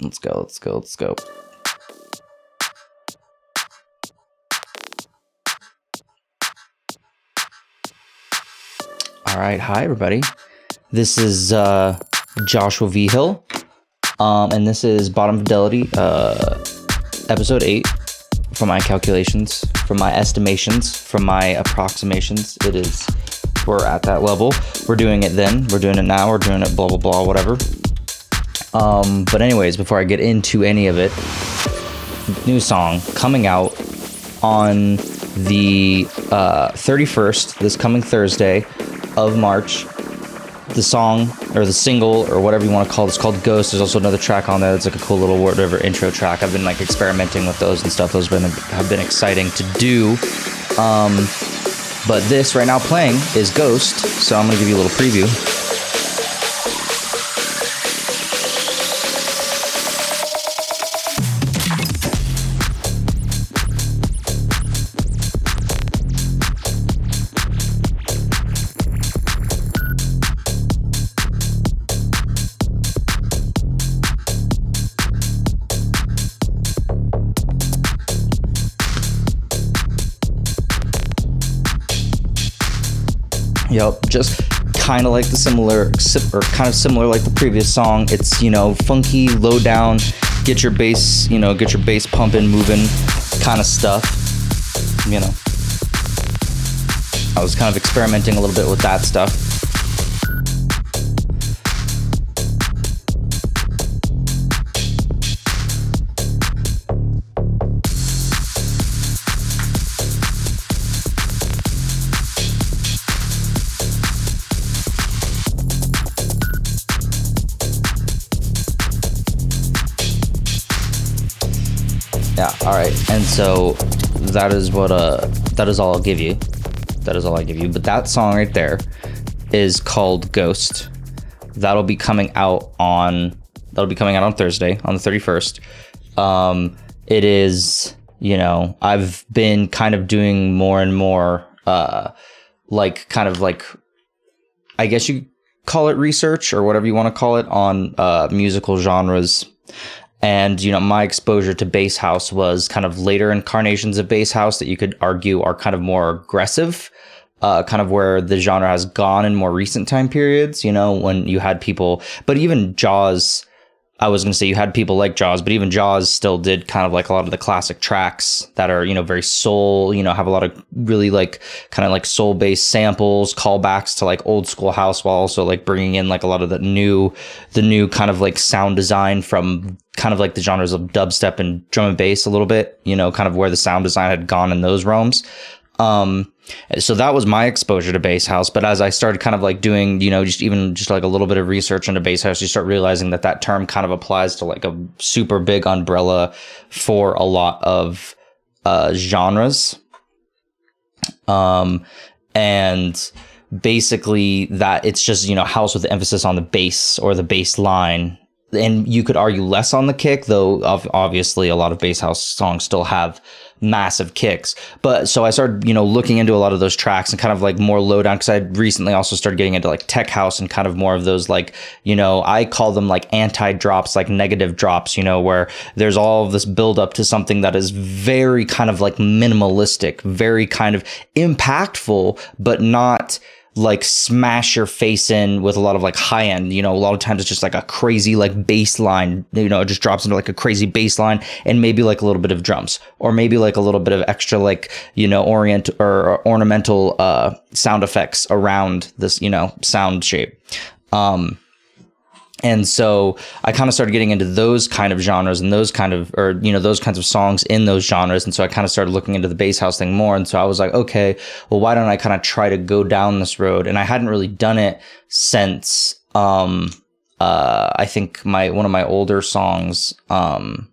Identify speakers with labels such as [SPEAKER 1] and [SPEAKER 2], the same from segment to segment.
[SPEAKER 1] Let's go. Let's go. Let's go. All right. Hi, everybody. This is uh, Joshua V. Hill. Um, and this is Bottom Fidelity, uh, episode 8. From my calculations, from my estimations, from my approximations, it is, we're at that level. We're doing it then, we're doing it now, we're doing it blah, blah, blah, whatever. Um, but, anyways, before I get into any of it, new song coming out on the uh, 31st, this coming Thursday of March. The song or the single or whatever you want to call it, it's called Ghost. There's also another track on there that's like a cool little whatever intro track. I've been like experimenting with those and stuff. Those have been have been exciting to do. Um, but this right now playing is Ghost, so I'm gonna give you a little preview. Just kind of like the similar, or kind of similar like the previous song. It's you know funky, low down, get your bass, you know, get your bass pumping, moving, kind of stuff. You know, I was kind of experimenting a little bit with that stuff. Yeah. All right. And so that is what uh that is all I'll give you. That is all I give you. But that song right there is called Ghost. That'll be coming out on that'll be coming out on Thursday on the 31st. Um it is, you know, I've been kind of doing more and more uh like kind of like I guess you call it research or whatever you want to call it on uh musical genres and you know my exposure to bass house was kind of later incarnations of bass house that you could argue are kind of more aggressive uh, kind of where the genre has gone in more recent time periods you know when you had people but even Jauz I was going to say you had people like Jauz, but even Jauz still did kind of like a lot of the classic tracks that are, you know, very soul, you know, have a lot of really like kind of like soul based samples, callbacks to like old school house while also like bringing in like a lot of the new, the new kind of like sound design from kind of like the genres of dubstep and drum and bass a little bit, you know, kind of where the sound design had gone in those realms. Um, so that was my exposure to bass house. But as I started kind of like doing, you know, just even just like a little bit of research into bass house, you start realizing that that term kind of applies to like a super big umbrella for a lot of uh, genres. Um, and basically that it's just, you know, house with emphasis on the bass or the bass line and you could argue less on the kick, though obviously a lot of bass house songs still have massive kicks. But so I started, you know, looking into a lot of those tracks and kind of like more low down because I recently also started getting into like tech house and kind of more of those like, you know, I call them like anti drops, like negative drops, you know, where there's all of this build up to something that is very kind of like minimalistic, very kind of impactful, but not like smash your face in with a lot of like high end. You know, a lot of times it's just like a crazy like bass line. You know, it just drops into like a crazy bass line and maybe like a little bit of drums or maybe like a little bit of extra like you know orient or ornamental uh sound effects around this you know sound shape. Um, and so I kind of started getting into those kind of genres and those kind of, or, you know, those kinds of songs in those genres. And so I kind of started looking into the bass house thing more. And so I was like, okay, well, why don't I kind of try to go down this road? And I hadn't really done it since, um, uh, I think my, one of my older songs, um,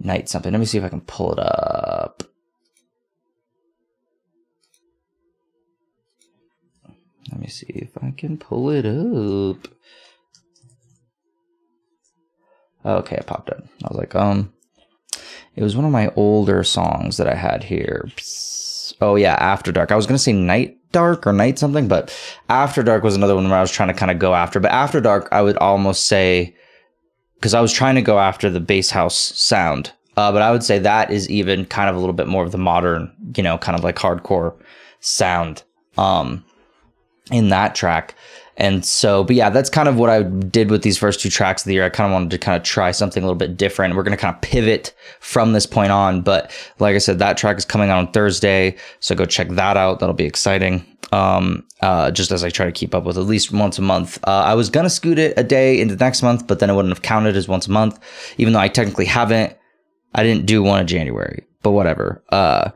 [SPEAKER 1] night something. Let me see if I can pull it up. Let me see if I can pull it up. Okay, it popped up. I was like, um, it was one of my older songs that I had here. Oh yeah, After Dark. I was gonna say Night Dark or Night something, but After Dark was another one where I was trying to kind of go after. But After Dark, I would almost say because I was trying to go after the bass house sound. Uh, but I would say that is even kind of a little bit more of the modern, you know, kind of like hardcore sound um, in that track. And so, but yeah, that's kind of what I did with these first two tracks of the year. I kind of wanted to kind of try something a little bit different. We're going to kind of pivot from this point on. But like I said, that track is coming out on Thursday. So go check that out. That'll be exciting. Um, uh, just as I try to keep up with at least once a month. Uh, I was going to scoot it a day into next month, but then it wouldn't have counted as once a month, even though I technically haven't. I didn't do one in January, but whatever. Uh,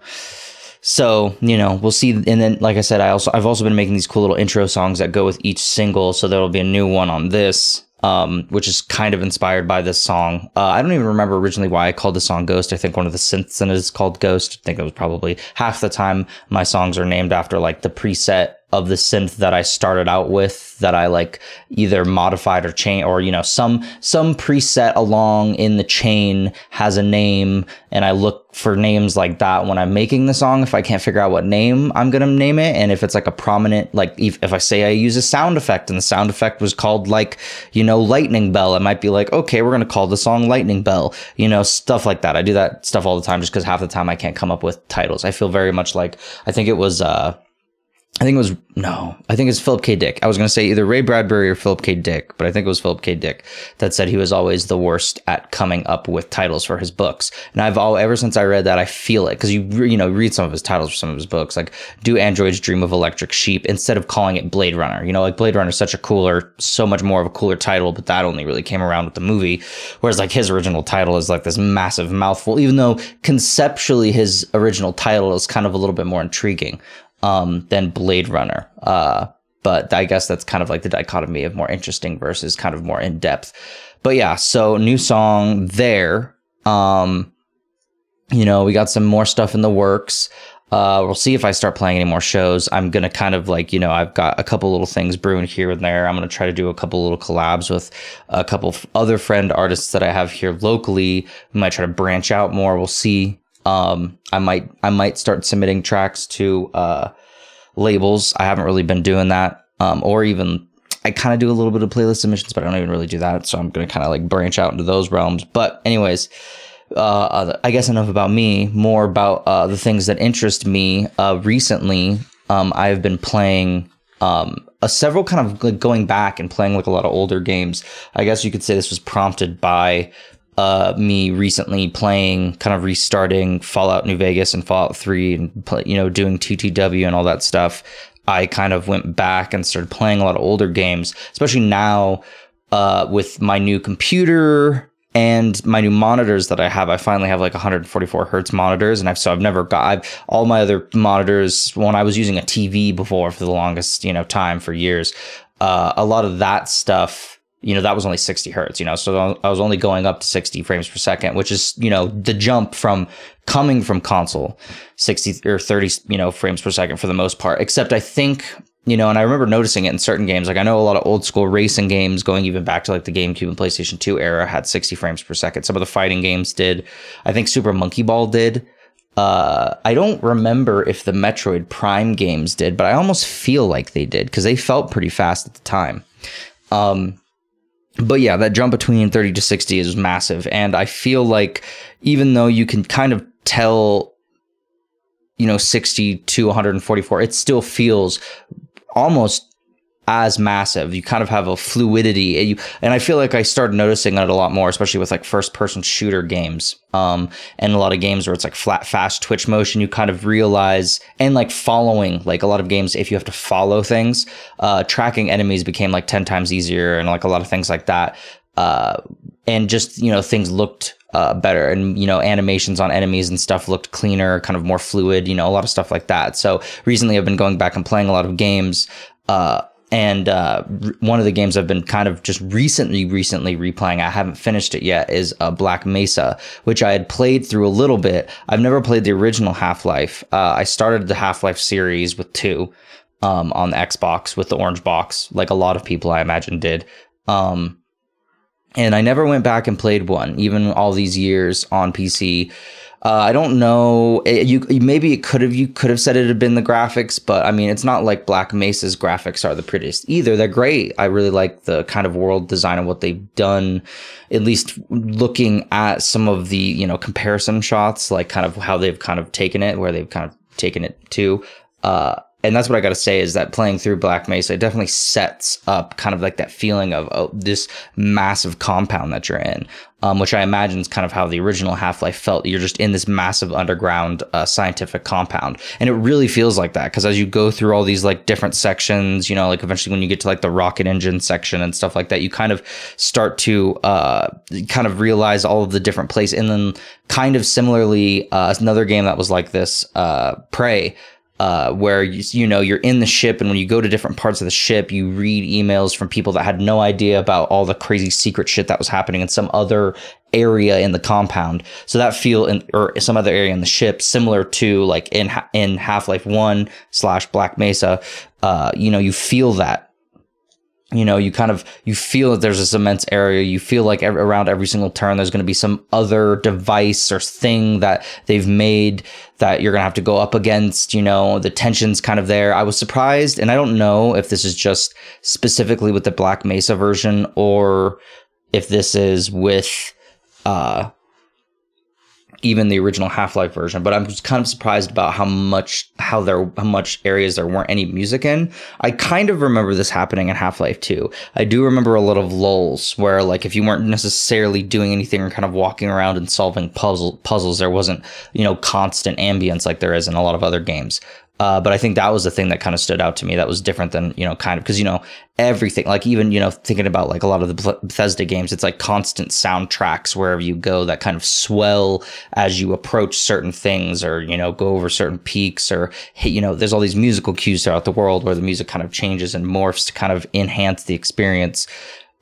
[SPEAKER 1] so you know we'll see and then like i said i also i've also been making these cool little intro songs that go with each single so there'll be a new one on this um, which is kind of inspired by this song. Uh, I don't even remember originally why I called the song Ghost. I think one of the synths in it is called Ghost. I think it was probably half the time my songs are named after like the preset of the synth that I started out with that I like either modified or chain or you know some some preset along in the chain has a name and I look for names like that when I'm making the song if I can't figure out what name I'm going to name it. And if it's like a prominent like if, if I say I use a sound effect and the sound effect was called like you know lightning bell it might be like okay we're going to call the song lightning bell you know stuff like that. I do that stuff all the time just cuz half the time I can't come up with titles. I feel very much like I think it was uh I think it was no, I think it's Philip K. Dick. I was going to say either Ray Bradbury or Philip K. Dick, but I think it was Philip K. Dick that said he was always the worst at coming up with titles for his books. And I've all ever since I read that, I feel it because you you know read some of his titles for some of his books, like "Do Androids Dream of Electric Sheep?" instead of calling it Blade Runner. You know, like Blade Runner is such a cooler, so much more of a cooler title, but that only really came around with the movie. Whereas like his original title is like this massive mouthful, even though conceptually his original title is kind of a little bit more intriguing um, than Blade Runner. Uh, but I guess that's kind of like the dichotomy of more interesting versus kind of more in depth. But yeah, so new song there. Um, you know, we got some more stuff in the works. Uh, we'll see if I start playing any more shows. I'm gonna kind of like, you know, I've got a couple little things brewing here and there. I'm gonna try to do a couple little collabs with a couple other friend artists that I have here locally. We might try to branch out more. We'll see. Um, I might I might start submitting tracks to uh, labels. I haven't really been doing that, um, or even I kind of do a little bit of playlist submissions, but I don't even really do that. So I'm gonna kind of like branch out into those realms. But anyways, uh, I guess enough about me. More about uh, the things that interest me. Uh, recently, um, I've been playing um, a several kind of like going back and playing like a lot of older games. I guess you could say this was prompted by uh, me recently playing, kind of restarting Fallout New Vegas and Fallout 3 and, play, you know, doing TTW and all that stuff, I kind of went back and started playing a lot of older games, especially now uh, with my new computer and my new monitors that I have. I finally have like 144 hertz monitors, and I've so I've never got I've, all my other monitors. When I was using a TV before for the longest you know time for years, uh, a lot of that stuff you know, that was only 60 hertz, you know, so I was only going up to 60 frames per second, which is, you know, the jump from coming from console 60 or 30, you know, frames per second for the most part. Except I think, you know, and I remember noticing it in certain games. Like I know a lot of old school racing games going even back to like the GameCube and PlayStation 2 era had 60 frames per second. Some of the fighting games did. I think Super Monkey Ball did. Uh, I don't remember if the Metroid Prime games did, but I almost feel like they did because they felt pretty fast at the time. Um, but yeah, that jump between 30 to 60 is massive. And I feel like even though you can kind of tell, you know, 60 to 144, it still feels almost as massive. You kind of have a fluidity. And, you, and I feel like I started noticing it a lot more, especially with like first person shooter games. Um, and a lot of games where it's like flat, fast twitch motion, you kind of realize, and like following, like a lot of games, if you have to follow things, uh, tracking enemies became like 10 times easier and like a lot of things like that. Uh, and just, you know, things looked uh, better and you know animations on enemies and stuff looked cleaner kind of more fluid you know a lot of stuff like that so recently i've been going back and playing a lot of games uh, and uh, one of the games I've been kind of just recently, recently replaying, I haven't finished it yet, is uh, Black Mesa, which I had played through a little bit. I've never played the original Half Life. Uh, I started the Half Life series with two um, on the Xbox with the orange box, like a lot of people I imagine did. Um, and I never went back and played one, even all these years on PC. Uh, I don't know. It, you maybe it could have you could have said it had been the graphics, but I mean it's not like Black Mesa's graphics are the prettiest either. They're great. I really like the kind of world design and what they've done. At least looking at some of the you know comparison shots, like kind of how they've kind of taken it, where they've kind of taken it to. Uh, and that's what I got to say is that playing through Black Mesa definitely sets up kind of like that feeling of oh, this massive compound that you're in, um, which I imagine is kind of how the original Half Life felt. You're just in this massive underground uh, scientific compound, and it really feels like that because as you go through all these like different sections, you know, like eventually when you get to like the rocket engine section and stuff like that, you kind of start to uh, kind of realize all of the different places, and then kind of similarly, uh, another game that was like this, uh, Prey uh, where you, you know you're in the ship and when you go to different parts of the ship you read emails from people that had no idea about all the crazy secret shit that was happening in some other area in the compound. So that feel in or some other area in the ship similar to like in in half-life 1 slash black mesa uh, you know you feel that you know, you kind of you feel that there's this immense area. You feel like every, around every single turn, there's going to be some other device or thing that they've made that you're going to have to go up against. You know, the tension's kind of there. I was surprised, and I don't know if this is just specifically with the Black Mesa version or if this is with uh even the original Half-Life version, but I'm just kind of surprised about how much how there how much areas there weren't any music in. I kind of remember this happening in Half-Life 2. I do remember a lot of lulls where like if you weren't necessarily doing anything or kind of walking around and solving puzzle puzzles, there wasn't, you know, constant ambience like there is in a lot of other games. Uh, but I think that was the thing that kind of stood out to me. That was different than you know, kind of because you know everything. Like even you know, thinking about like a lot of the Bethesda games, it's like constant soundtracks wherever you go that kind of swell as you approach certain things, or you know, go over certain peaks, or. You know, there's all these musical cues throughout the world where the music kind of changes and morphs to kind of enhance the experience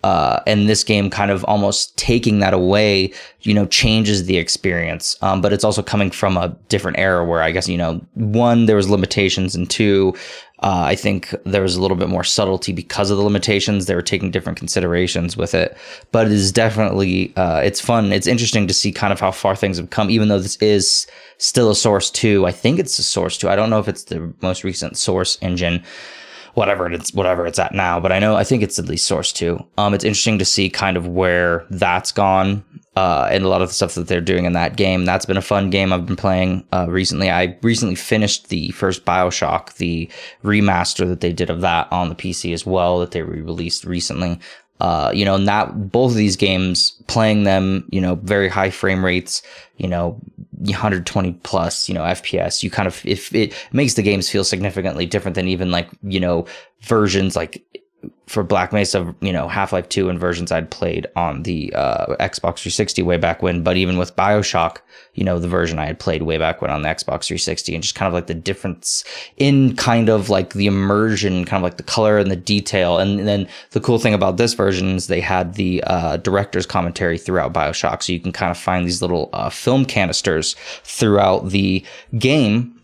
[SPEAKER 1] uh, and this game kind of almost taking that away, you know, changes the experience. Um, but it's also coming from a different era where I guess, you know, one, there was limitations and two, uh, I think there was a little bit more subtlety because of the limitations. They were taking different considerations with it, but it is definitely, uh, it's fun. It's interesting to see kind of how far things have come, even though this is still a source two. I think it's a source two. I don't know if it's the most recent source engine whatever it's whatever it's at now. But I know I think it's at least source two. Um, it's interesting to see kind of where that's gone. Uh, and a lot of the stuff that they're doing in that game. That's been a fun game I've been playing uh, recently. I recently finished the first Bioshock, the remaster that they did of that on the PC as well, that they re-released recently. Uh, you know, not both of these games, playing them, you know, very high frame rates, you know, 120 plus, you know, FPS, you kind of, if it makes the games feel significantly different than even like, you know, versions like for Black Mesa, you know, Half Life 2 and versions I'd played on the uh, Xbox 360 way back when. But even with Bioshock, you know, the version I had played way back when on the Xbox 360, and just kind of like the difference in kind of like the immersion, kind of like the color and the detail. And then the cool thing about this version is they had the uh, director's commentary throughout Bioshock. So you can kind of find these little uh, film canisters throughout the game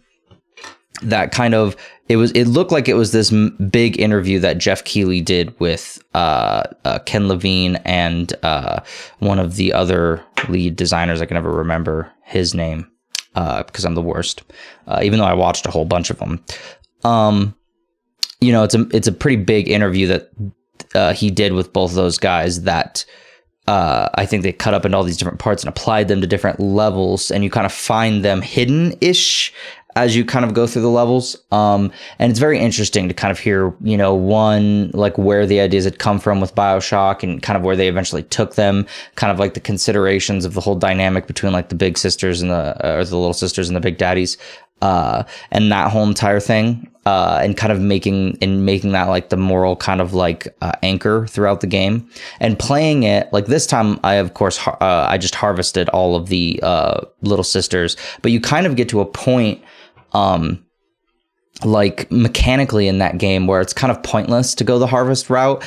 [SPEAKER 1] that kind of it was it looked like it was this big interview that Geoff Keighley did with uh, uh, Ken Levine and uh, one of the other lead designers. I can never remember his name because uh, I'm the worst. Uh, even though I watched a whole bunch of them, um, you know, it's a it's a pretty big interview that uh, he did with both of those guys. That I think they cut up into all these different parts and applied them to different levels, and you kind of find them hidden ish as you kind of go through the levels. Um, and it's very interesting to kind of hear, you know, one, like where the ideas had come from with Bioshock and kind of where they eventually took them, kind of like the considerations of the whole dynamic between like the big sisters and the, or the little sisters and the big daddies. Uh, and that whole entire thing, uh, and kind of making, and making that like the moral kind of like, uh, anchor throughout the game and playing it like this time. I, of course, uh, I just harvested all of the, uh, little sisters, but you kind of get to a point um, like mechanically in that game where it's kind of pointless to go the harvest route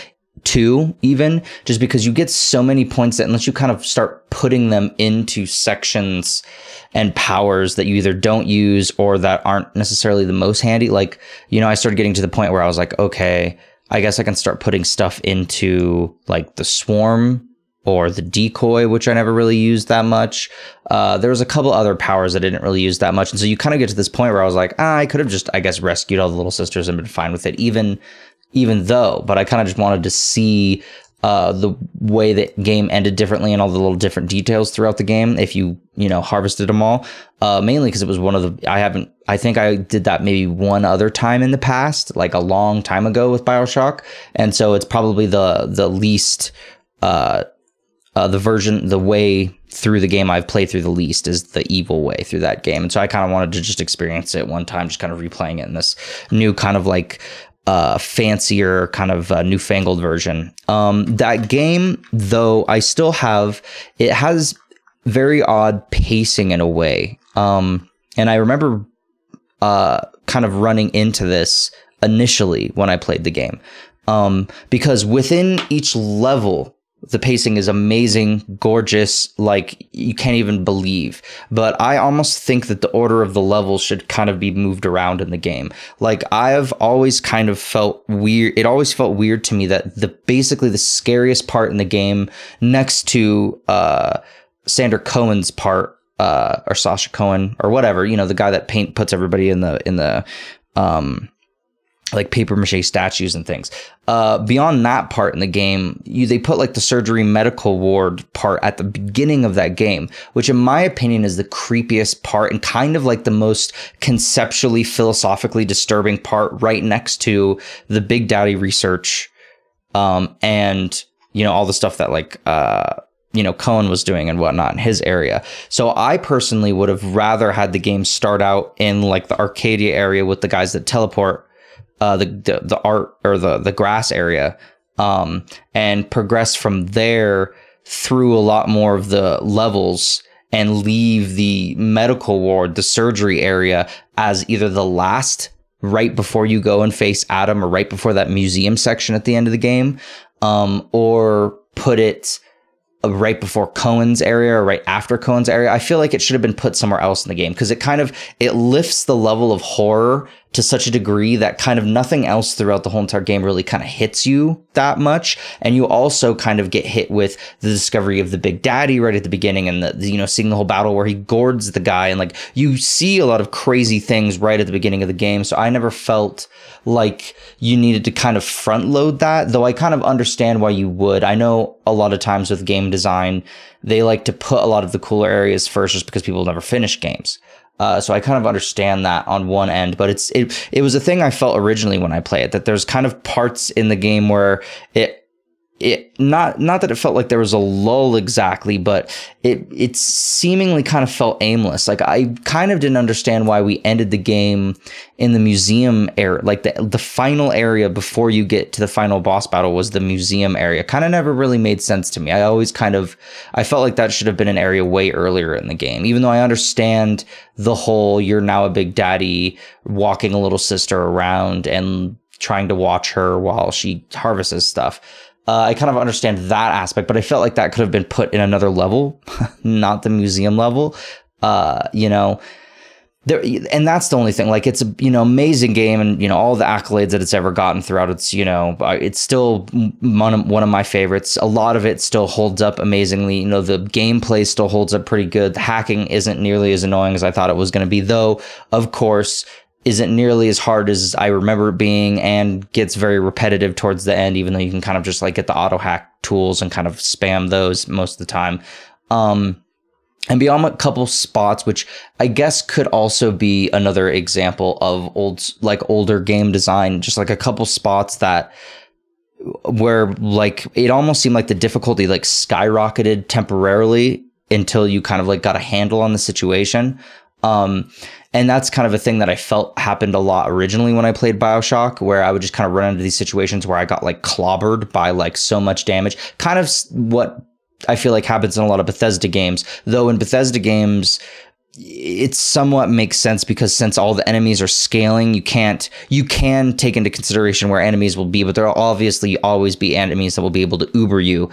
[SPEAKER 1] too even just because you get so many points that unless you kind of start putting them into sections and powers that you either don't use or that aren't necessarily the most handy like you know i started getting to the point where i was like okay i guess i can start putting stuff into like the swarm or the decoy, which I never really used that much. Uh, there was a couple other powers I didn't really use that much, and so you kind of get to this point where I was like, ah, I could have just, I guess, rescued all the little sisters and been fine with it, even even though. But I kind of just wanted to see uh, the way that game ended differently and all the little different details throughout the game if you you know harvested them all uh, mainly because it was one of the i haven't i think i did that maybe one other time in the past like a long time ago with bioshock and so it's probably the the least uh, uh the version the way through the game i've played through the least is the evil way through that game and so i kind of wanted to just experience it one time just kind of replaying it in this new kind of like uh, fancier kind of uh, newfangled version. Um, that game, though, I still have. It has very odd pacing in a way, um, and I remember uh, kind of running into this initially when I played the game, um, because within each level the pacing is amazing, gorgeous, like you can't even believe. But I almost think that the order of the levels should kind of be moved around in the game. Like I've always kind of felt weird. It always felt weird to me that the basically the scariest part in the game next to uh Sander Cohen's part uh or Sasha Cohen or whatever, you know, the guy that paint puts everybody in the in the um like paper mache statues and things. Uh, beyond that part in the game, you they put like the surgery medical ward part at the beginning of that game, which in my opinion is the creepiest part and kind of like the most conceptually philosophically disturbing part, right next to the Big Daddy research, um, and you know all the stuff that like uh you know Cohen was doing and whatnot in his area. So I personally would have rather had the game start out in like the Arcadia area with the guys that teleport uh, the, the, the art or the the grass area, um, and progress from there through a lot more of the levels and leave the medical ward, the surgery area, as either the last right before you go and face Adam, or right before that museum section at the end of the game, um, or put it right before Cohen's area or right after Cohen's area. I feel like it should have been put somewhere else in the game because it kind of it lifts the level of horror to such a degree that kind of nothing else throughout the whole entire game really kind of hits you that much. And you also kind of get hit with the discovery of the Big Daddy right at the beginning and the, the you know seeing the whole battle where he gourds the guy and like you see a lot of crazy things right at the beginning of the game. So I never felt like you needed to kind of front load that, though I kind of understand why you would. I know a lot of times with game design, they like to put a lot of the cooler areas first just because people never finish games. Uh, so I kind of understand that on one end, but it's it it was a thing I felt originally when I play it that there's kind of parts in the game where it it not not that it felt like there was a lull exactly, but it it seemingly kind of felt aimless. Like I kind of didn't understand why we ended the game in the museum area, like the the final area before you get to the final boss battle was the museum area. Kind of never really made sense to me. I always kind of I felt like that should have been an area way earlier in the game, even though I understand the whole you're now a big daddy walking a little sister around and trying to watch her while she harvests stuff uh, I kind of understand that aspect, but I felt like that could have been put in another level, not the museum level. Uh, you know, there, and that's the only thing. Like, it's a you know amazing game, and you know all the accolades that it's ever gotten throughout. It's you know it's still one of, one of my favorites. A lot of it still holds up amazingly. You know the gameplay still holds up pretty good. The hacking isn't nearly as annoying as I thought it was going to be, though. Of course, isn't nearly as hard as I remember it being and gets very repetitive towards the end, even though you can kind of just like get the auto hack tools and kind of spam those most of the time. Um, and beyond a couple spots, which I guess could also be another example of old, like older game design, just like a couple spots that where like it almost seemed like the difficulty like skyrocketed temporarily until you kind of like got a handle on the situation. Um, and that's kind of a thing that I felt happened a lot originally when I played Bioshock, where I would just kind of run into these situations where I got like clobbered by like so much damage. Kind of what I feel like happens in a lot of Bethesda games, though in Bethesda games, it somewhat makes sense because since all the enemies are scaling, you can't you can take into consideration where enemies will be, but there'll obviously always be enemies that will be able to uber you.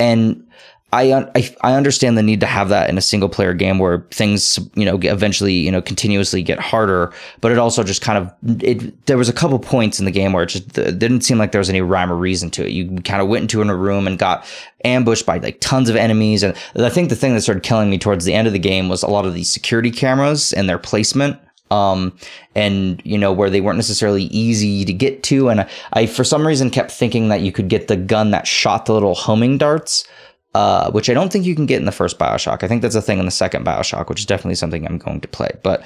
[SPEAKER 1] And I, I I understand the need to have that in a single player game where things you know eventually you know continuously get harder, but it also just kind of it. There was a couple points in the game where it just it didn't seem like there was any rhyme or reason to it. You kind of went into a room and got ambushed by like tons of enemies, and I think the thing that started killing me towards the end of the game was a lot of these security cameras and their placement um, and you know where they weren't necessarily easy to get to. And I, I, for some reason, kept thinking that you could get the gun that shot the little homing darts, uh, which I don't think you can get in the first Bioshock. I think that's a thing in the second Bioshock, which is definitely something I'm going to play. But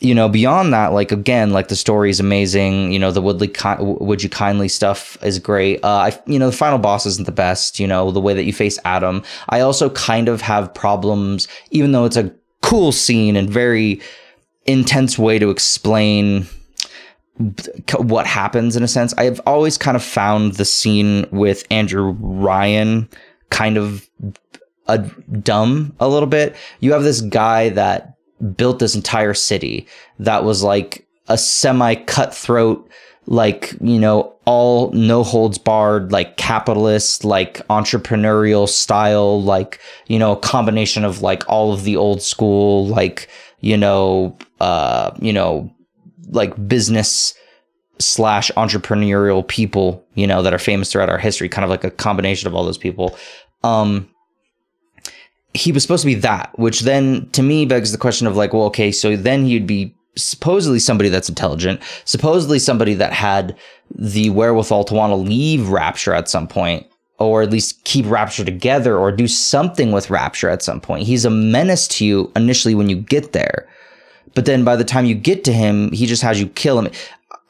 [SPEAKER 1] you know, beyond that, like again, like the story is amazing. You know, the Woodley, would you kindly stuff is great. Uh, I, you know, the final boss isn't the best. You know, the way that you face Adam. I also kind of have problems, even though it's a cool scene and very intense way to explain what happens in a sense. I've always kind of found the scene with Andrew Ryan kind of a dumb a little bit. You have this guy that built this entire city that was like a semi cutthroat like you know all no holds barred like capitalist like entrepreneurial style like you know a combination of like all of the old school like you know uh you know like business slash entrepreneurial people you know that are famous throughout our history kind of like a combination of all those people um, he was supposed to be that, which then to me begs the question of like, well, okay, so then he'd be supposedly somebody that's intelligent, supposedly somebody that had the wherewithal to want to leave Rapture at some point, or at least keep Rapture together, or do something with Rapture at some point. He's a menace to you initially when you get there, but then by the time you get to him, he just has you kill him.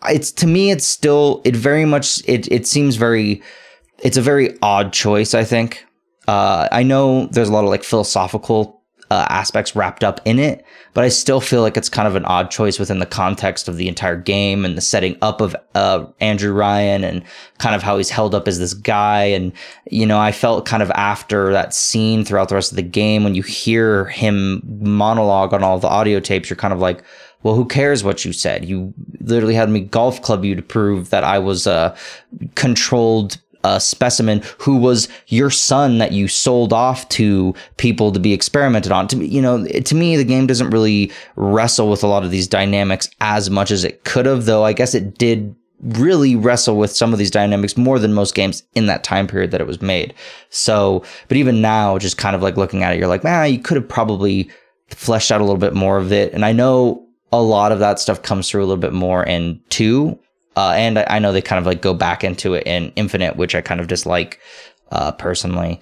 [SPEAKER 1] It's to me, it's still it very much it it seems very. It's a very odd choice, I think. Uh, I know there's a lot of like philosophical uh, aspects wrapped up in it, but I still feel like it's kind of an odd choice within the context of the entire game and the setting up of uh, Andrew Ryan and kind of how he's held up as this guy. And, you know, I felt kind of after that scene throughout the rest of the game, when you hear him monologue on all the audio tapes, you're kind of like, well, who cares what you said? You literally had me golf club you to prove that I was a controlled a specimen who was your son that you sold off to people to be experimented on. To me, you know, to me, the game doesn't really wrestle with a lot of these dynamics as much as it could have, though I guess it did really wrestle with some of these dynamics more than most games in that time period that it was made. So, but even now, just kind of like looking at it, you're like, man, you could have probably fleshed out a little bit more of it. And I know a lot of that stuff comes through a little bit more in two uh, and I, I, know they kind of like go back into it in Infinite, which I kind of dislike uh, personally,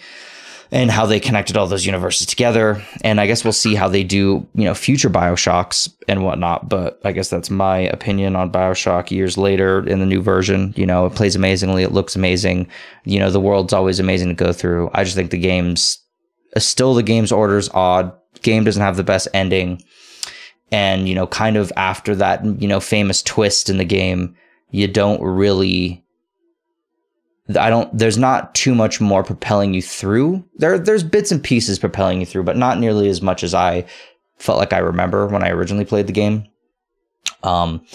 [SPEAKER 1] and how they connected all those universes together. And I guess we'll see how they do, you know, future Bioshocks and whatnot. But I guess that's my opinion on Bioshock years later in the new version. You know, it plays amazingly, it looks amazing. You know, the world's always amazing to go through. I just think the game's uh, still the game's order's odd. Game doesn't have the best ending. And, you know, kind of after that, you know, famous twist in the game, you don't really I don't there's not too much more propelling you through. There there's bits and pieces propelling you through, but not nearly as much as I felt like I remember when I originally played the game. Um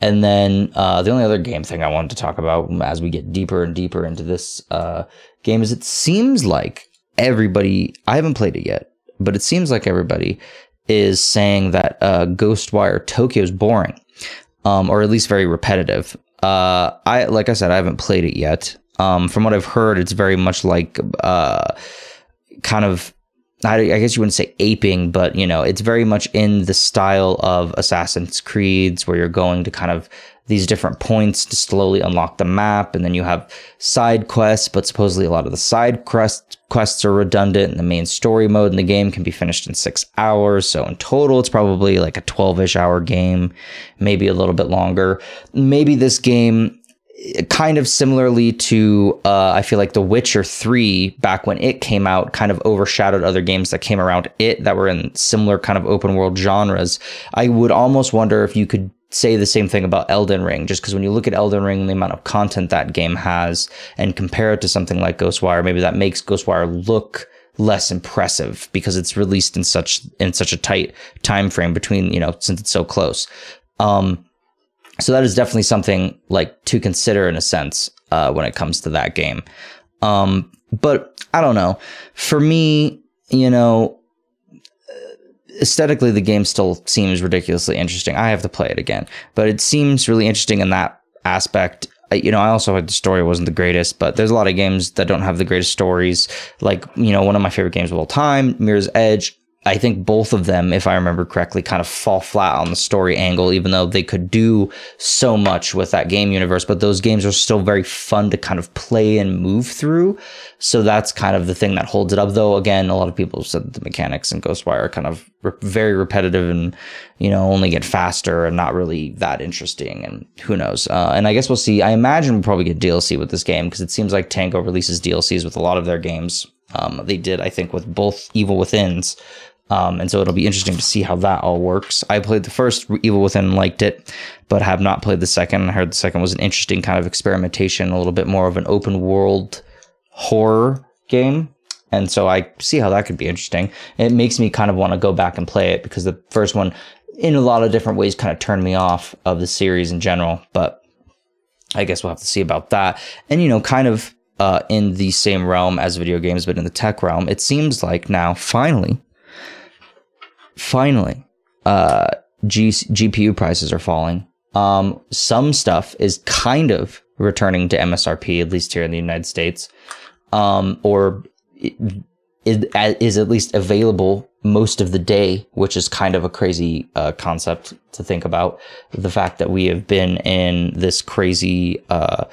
[SPEAKER 1] and then uh, the only other game thing I wanted to talk about as we get deeper and deeper into this uh, game is it seems like everybody I haven't played it yet, but it seems like everybody is saying that uh, Ghostwire Tokyo is boring um, or at least very repetitive. Uh, I like I said, I haven't played it yet. Um, from what I've heard, it's very much like uh, kind of. I, I guess you wouldn't say aping, but you know, it's very much in the style of Assassin's Creeds, where you're going to kind of these different points to slowly unlock the map. And then you have side quests, but supposedly a lot of the side quest, quests are redundant and the main story mode in the game can be finished in six hours. So in total, it's probably like a 12 ish hour game, maybe a little bit longer. Maybe this game kind of similarly to uh, I feel like The Witcher 3 back when it came out kind of overshadowed other games that came around it that were in similar kind of open world genres. I would almost wonder if you could say the same thing about Elden Ring, just because when you look at Elden Ring, the amount of content that game has, and compare it to something like Ghostwire, maybe that makes Ghostwire look less impressive because it's released in such in such a tight time frame between you know since it's so close. Um, so that is definitely something like to consider in a sense uh, when it comes to that game. Um, but I don't know. For me, you know, aesthetically, the game still seems ridiculously interesting. I have to play it again, but it seems really interesting in that aspect. You know, I also heard the story wasn't the greatest, but there's a lot of games that don't have the greatest stories. Like, you know, one of my favorite games of all time, Mirror's Edge, I think both of them, if I remember correctly, kind of fall flat on the story angle, even though they could do so much with that game universe. But those games are still very fun to kind of play and move through. So that's kind of the thing that holds it up. Though, again, a lot of people said the mechanics in Ghostwire are kind of re- very repetitive and, you know, only get faster and not really that interesting. And who knows? Uh, and I guess we'll see. I imagine we'll probably get DLC with this game because it seems like Tango releases DLCs with a lot of their games. Um, they did, I think, with both Evil Within's. Um, and so it'll be interesting to see how that all works. I played the first Evil Within, liked it, but have not played the second. I heard the second was an interesting kind of experimentation, a little bit more of an open world horror game. And so I see how that could be interesting. It makes me kind of want to go back and play it because the first one, in a lot of different ways, kind of turned me off of the series in general. But I guess we'll have to see about that. And, you know, kind of uh, in the same realm as video games, but in the tech realm, it seems like now, finally, finally, uh, G- GPU prices are falling. Um, some stuff is kind of returning to MSRP, at least here in the United States, um, or is, is at least available most of the day, which is kind of a crazy uh, concept to think about. The fact that we have been in this crazy, uh,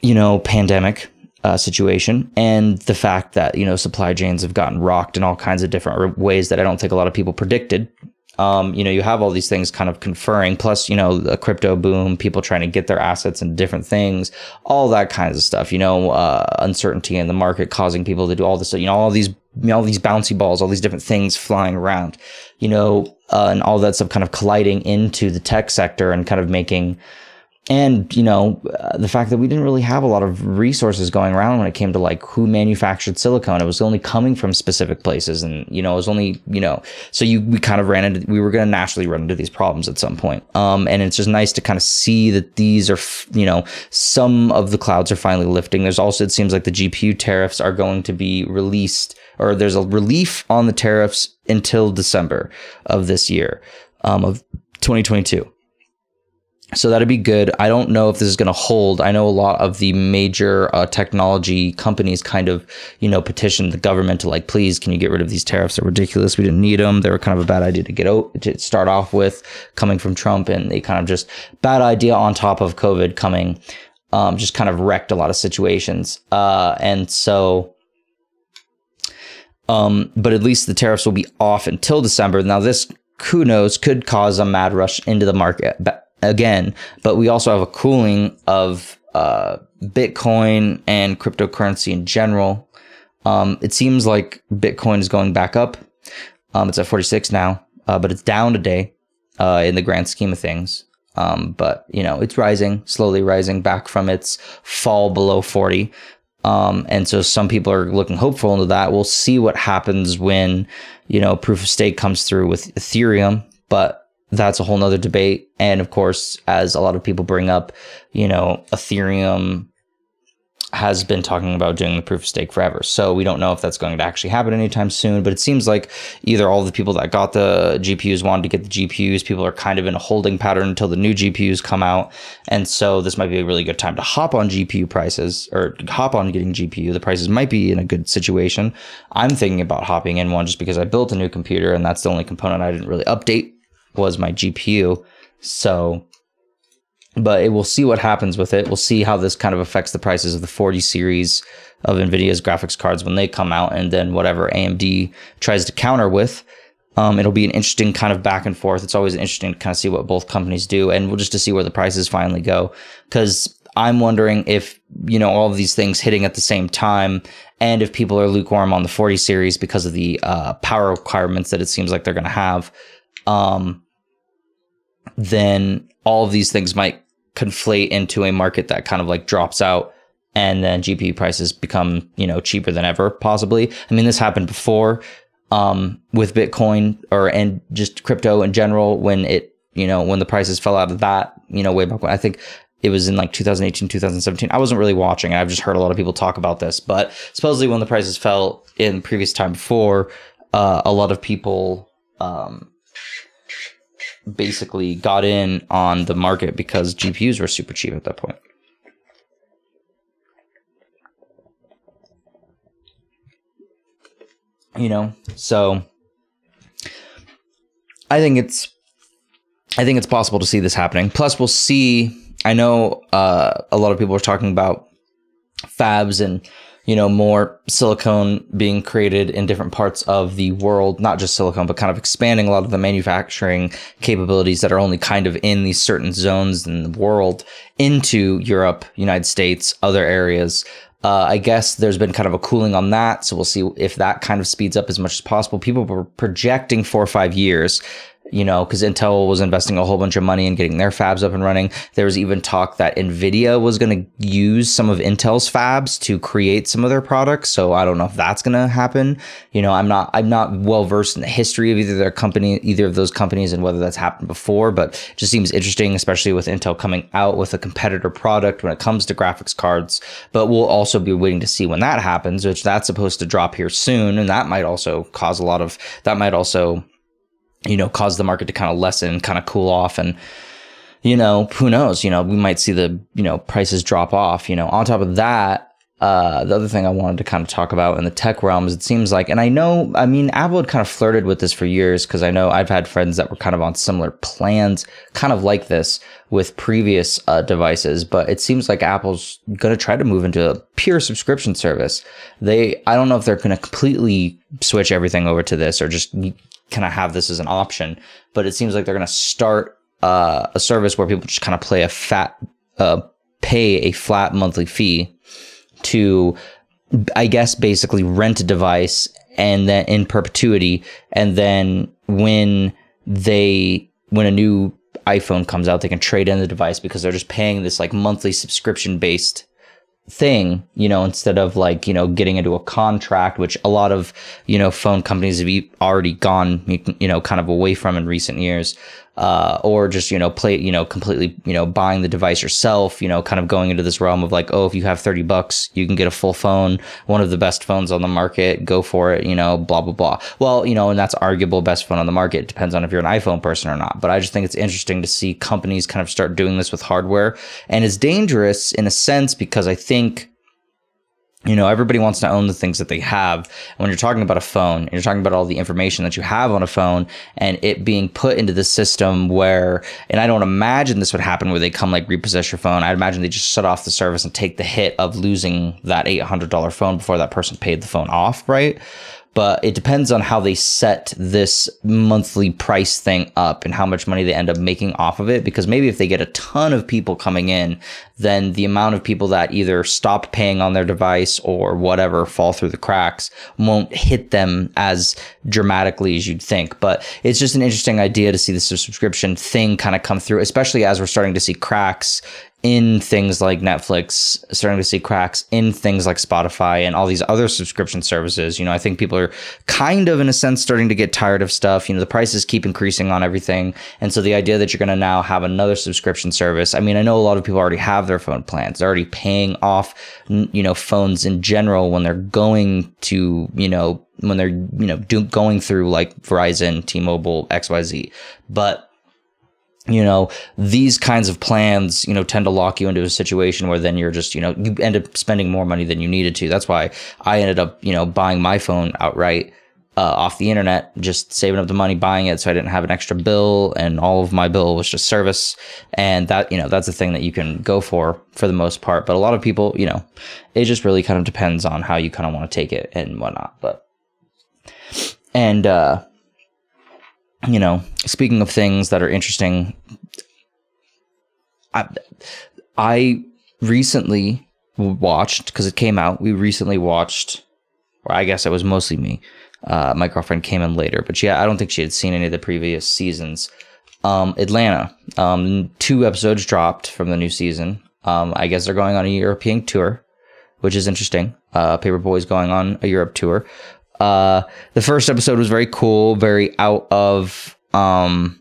[SPEAKER 1] you know, pandemic uh, situation and the fact that you know supply chains have gotten rocked in all kinds of different ways that I don't think a lot of people predicted. Um, you know, you have all these things kind of conferring, plus you know the crypto boom, people trying to get their assets into different things, all that kinds of stuff. You know, uh, uncertainty in the market causing people to do all this. You know, all these you know, all these bouncy balls, all these different things flying around. You know, uh, and all that stuff kind of colliding into the tech sector and kind of making and you know uh, the fact that we didn't really have a lot of resources going around when it came to like who manufactured silicone. It was only coming from specific places and you know it was only you know so you we kind of ran into we were going to naturally run into these problems at some point. Um and it's just nice to kind of see that these are you know some of the clouds are finally lifting. There's also it seems like the gpu tariffs are going to be released or there's a relief on the tariffs until december of this year um of 2022 so that'd be good. I don't know if this is going to hold. I know a lot of the major uh, technology companies kind of, you know, petitioned the government to like, please, can you get rid of these tariffs? They're ridiculous. We didn't need them. They were kind of a bad idea to get out to start off with, coming from Trump, and they kind of just bad idea on top of COVID coming, um, just kind of wrecked a lot of situations. Uh, and so, um, but at least the tariffs will be off until December. Now this, who knows, could cause a mad rush into the market again, but we also have a cooling of uh, Bitcoin and cryptocurrency in general. Um, it seems like Bitcoin is going back up. Um, it's at 46 now, uh, but it's down today uh, in the grand scheme of things. Um, but you know, it's rising, slowly rising back from its fall below 40. Um, and so some people are looking hopeful into that. We'll see what happens when, you know, proof of stake comes through with Ethereum. But that's a whole nother debate. And of course, as a lot of people bring up, you know, Ethereum has been talking about doing the proof of stake forever. So we don't know if that's going to actually happen anytime soon, but it seems like either all the people that got the GPUs wanted to get the GPUs, people are kind of in a holding pattern until the new GPUs come out. And so this might be a really good time to hop on GPU prices or hop on getting GPU. The prices might be in a good situation. I'm thinking about hopping in one just because I built a new computer and that's the only component I didn't really update was my GPU. So, but it, we'll see what happens with it. We'll see how this kind of affects the prices of the 40 series of NVIDIA's graphics cards when they come out, and then whatever AMD tries to counter with. Um, it'll be an interesting kind of back and forth. It's always interesting to kind of see what both companies do, and we'll just to see where the prices finally go. Because I'm wondering if you know all of these things hitting at the same time, and if people are lukewarm on the 40 series because of the uh, power requirements that it seems like they're going to have um, then all of these things might conflate into a market that kind of like drops out and then GPU prices become, you know, cheaper than ever, possibly. I mean, this happened before um, with Bitcoin or and just crypto in general when it, you know, when the prices fell out of that, you know, way back when. I think it was in like 2018, 2017. I wasn't really watching. I've just heard a lot of people talk about this, but supposedly when the prices fell in previous time before, uh, a lot of people um, basically got in on the market because GPUs were super cheap at that point. You know, so I think it's I think it's possible to see this happening. Plus, we'll see. I know uh, a lot of people are talking about fabs and you know more silicone being created in different parts of the world not just silicone but kind of expanding a lot of the manufacturing capabilities that are only kind of in these certain zones in the world into Europe United States other areas uh, I guess there's been kind of a cooling on that, so we'll see if that kind of speeds up as much as possible. People were projecting four or five years you know, because Intel was investing a whole bunch of money in getting their fabs up and running. There was even talk that Nvidia was going to use some of Intel's fabs to create some of their products. So I don't know if that's going to happen. You know, I'm not I'm not well versed in the history of either their company, either of those companies, and whether that's happened before. But just seems interesting, especially with Intel coming out with a competitor product when it comes to graphics cards. But we'll also be waiting to see when that happens, which that's supposed to drop here soon, and that might also cause a lot of that might also you know, cause the market to kind of lessen, kind of cool off. And, you know, who knows? You know, we might see the, you know, prices drop off. You know, on top of that, uh, the other thing I wanted to kind of talk about in the tech realm is it seems like, and I know, I mean, Apple had kind of flirted with this for years because I know I've had friends that were kind of on similar plans, kind of like this with previous uh, devices, but it seems like Apple's going to try to move into a pure subscription service. They, I don't know if they're going to completely switch everything over to this or just kind of have this as an option, but it seems like they're going to start uh, a service where people just kind of play a fat, uh, pay a flat monthly fee to, I guess, basically rent a device and then in perpetuity. And then when they, when a new iPhone comes out, they can trade in the device because they're just paying this like monthly subscription based thing, you know, instead of like, you know, getting into a contract, which a lot of, you know, phone companies have already gone, you know, kind of away from in recent years uh, or just you know play you know completely you know buying the device yourself you know kind of going into this realm of like oh if you have 30 bucks you can get a full phone one of the best phones on the market go for it you know blah blah blah. Well you know and that's arguable best phone on the market. It depends on if you're an iphone person or not. But i just think it's interesting to see companies kind of start doing this with hardware. And it's dangerous in a sense because i think you know, everybody wants to own the things that they have. when you're talking about a phone, you're talking about all the information that you have on a phone and it being put into the system where, and I don't imagine this would happen where they come like repossess your phone. I'd imagine they just shut off the service and take the hit of losing that $800 phone before that person paid the phone off, right? But it depends on how they set this monthly price thing up and how much money they end up making off of it. Because maybe if they get a ton of people coming in, then the amount of people that either stop paying on their device or whatever fall through the cracks won't hit them as dramatically as you'd think. But it's just an interesting idea to see the subscription thing kind of come through, especially as we're starting to see cracks in things like Netflix, starting to see cracks in things like Spotify and all these other subscription services. You know, I think people are kind of, in a sense, starting to get tired of stuff. You know, the prices keep increasing on everything. And so the idea that you're going to now have another subscription service, I mean, I know a lot of people already have their phone plans, they're already paying off, you know, phones in general when they're going to, you know, when they're, you know, do, going through like Verizon, T Mobile, XYZ. But you know, these kinds of plans, you know, tend to lock you into a situation where then you're just, you know, you end up spending more money than you needed to. That's why I ended up, you know, buying my phone outright uh, off the internet, just saving up the money, buying it so I didn't have an extra bill and all of my bill was just service. And that, you know, that's a thing that you can go for for the most part. But a lot of people, you know, it just really kind of depends on how you kind of want to take it and whatnot. But, and, uh, you know, speaking of things that are interesting, I, I recently watched because it came out. We recently watched, or I guess it was mostly me. Uh, my girlfriend came in later, but yeah, I don't think she had seen any of the previous seasons. Um, Atlanta, um, two episodes dropped from the new season. Um, I guess they're going on a European tour, which is interesting. Uh, Paper Boi's going on a Europe tour. Uh, the first episode was very cool, very out of um,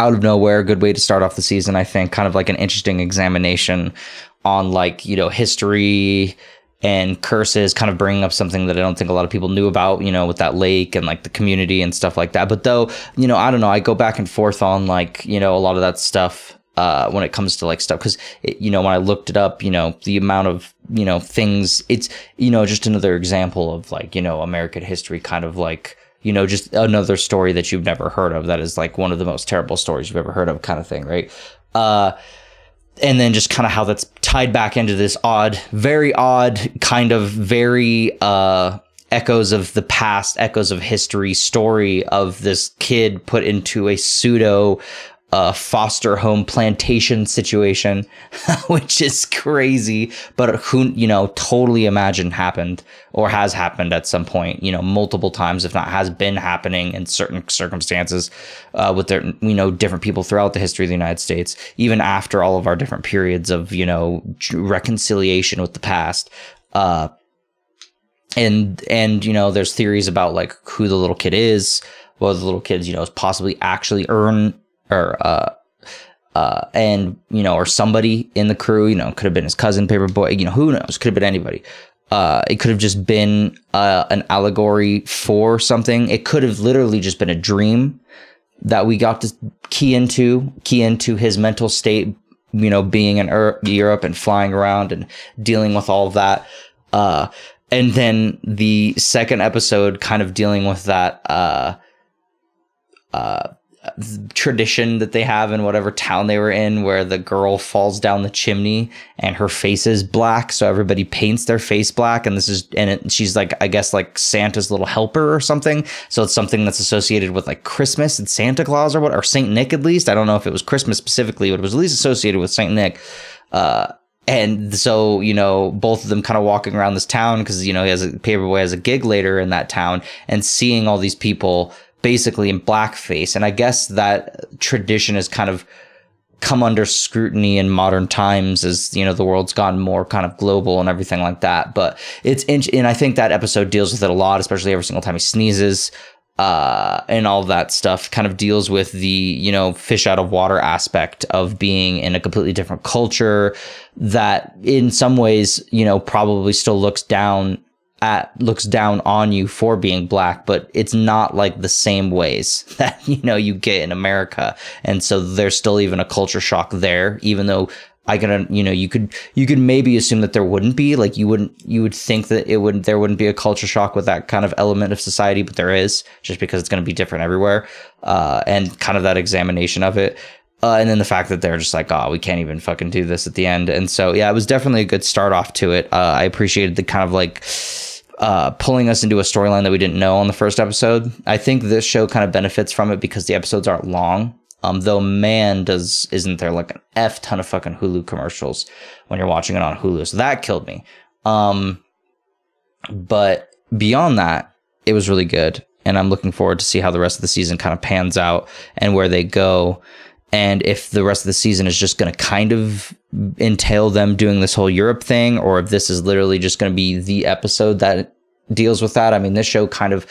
[SPEAKER 1] out of nowhere, good way to start off the season. I think kind of like an interesting examination on like you know history and curses kind of bringing up something that I don't think a lot of people knew about, you know, with that lake and like the community and stuff like that. But though, you know, I don't know, I go back and forth on like, you know, a lot of that stuff uh, when it comes to like stuff because you know when I looked it up, you know the amount of you know things it's you know just another example of like you know American history kind of like you know just another story that you've never heard of that is like one of the most terrible stories you've ever heard of kind of thing, right? Uh, and then just kind of how that's tied back into this odd, very odd kind of very uh echoes of the past, echoes of history story of this kid put into a pseudo a foster home plantation situation, which is crazy, but who, you know, totally imagine happened or has happened at some point, you know, multiple times, if not has been happening in certain circumstances uh, with their, you know, different people throughout the history of the United States, even after all of our different periods of, you know, reconciliation with the past. Uh, and, and, you know, there's theories about like who the little kid is, whether the little kids, you know, is possibly actually Earn or uh, uh, and you know, or somebody in the crew, you know, could have been his cousin, Paper Boi, you know, who knows? Could have been anybody. Uh, it could have just been uh, an allegory for something. It could have literally just been a dream that we got to key into, key into his mental state. You know, being in Europe and flying around and dealing with all of that. Uh, and then the second episode, kind of dealing with that. Uh, uh, tradition that they have in whatever town they were in where the girl falls down the chimney and her face is black so everybody paints their face black and this is and it, she's like i guess like santa's little helper or something. So it's something that's associated with like christmas and santa claus or what or saint nick at least. I don't know if it was christmas specifically but it was at least associated with saint nick. Uh, and so you know both of them kind of walking around this town because you know he has a Paper Boi has a gig later in that town and seeing all these people basically in blackface. And I guess that tradition has kind of come under scrutiny in modern times as you know the world's gotten more kind of global and everything like that but it's in, and i think that episode deals with it a lot especially every single time he sneezes uh, and all that stuff kind of deals with the you know fish out of water aspect of being in a completely different culture that in some ways you know probably still looks down at looks down on you for being black, but it's not like the same ways that you know you get in America, and so there's still even a culture shock there, even though. I can, you know, you could, you could maybe assume that there wouldn't be, like, you wouldn't, you would think that it would, there wouldn't be a culture shock with that kind of element of society, but there is, just because it's going to be different everywhere, uh, and kind of that examination of it. Uh, and then the fact that they're just like, oh, we can't even fucking do this at the end. And so, yeah, it was definitely a good start off to it. Uh, I appreciated the kind of like, uh, pulling us into a storyline that we didn't know on the first episode. I think this show kind of benefits from it because the episodes aren't long. Um, though man does isn't there like an f ton of fucking Hulu commercials when you're watching it on Hulu, so that killed me. Um, but beyond that, it was really good, and I'm looking forward to see how the rest of the season kind of pans out and where they go and if the rest of the season is just going to kind of entail them doing this whole Europe thing, or if this is literally just going to be the episode that deals with that. I mean, this show kind of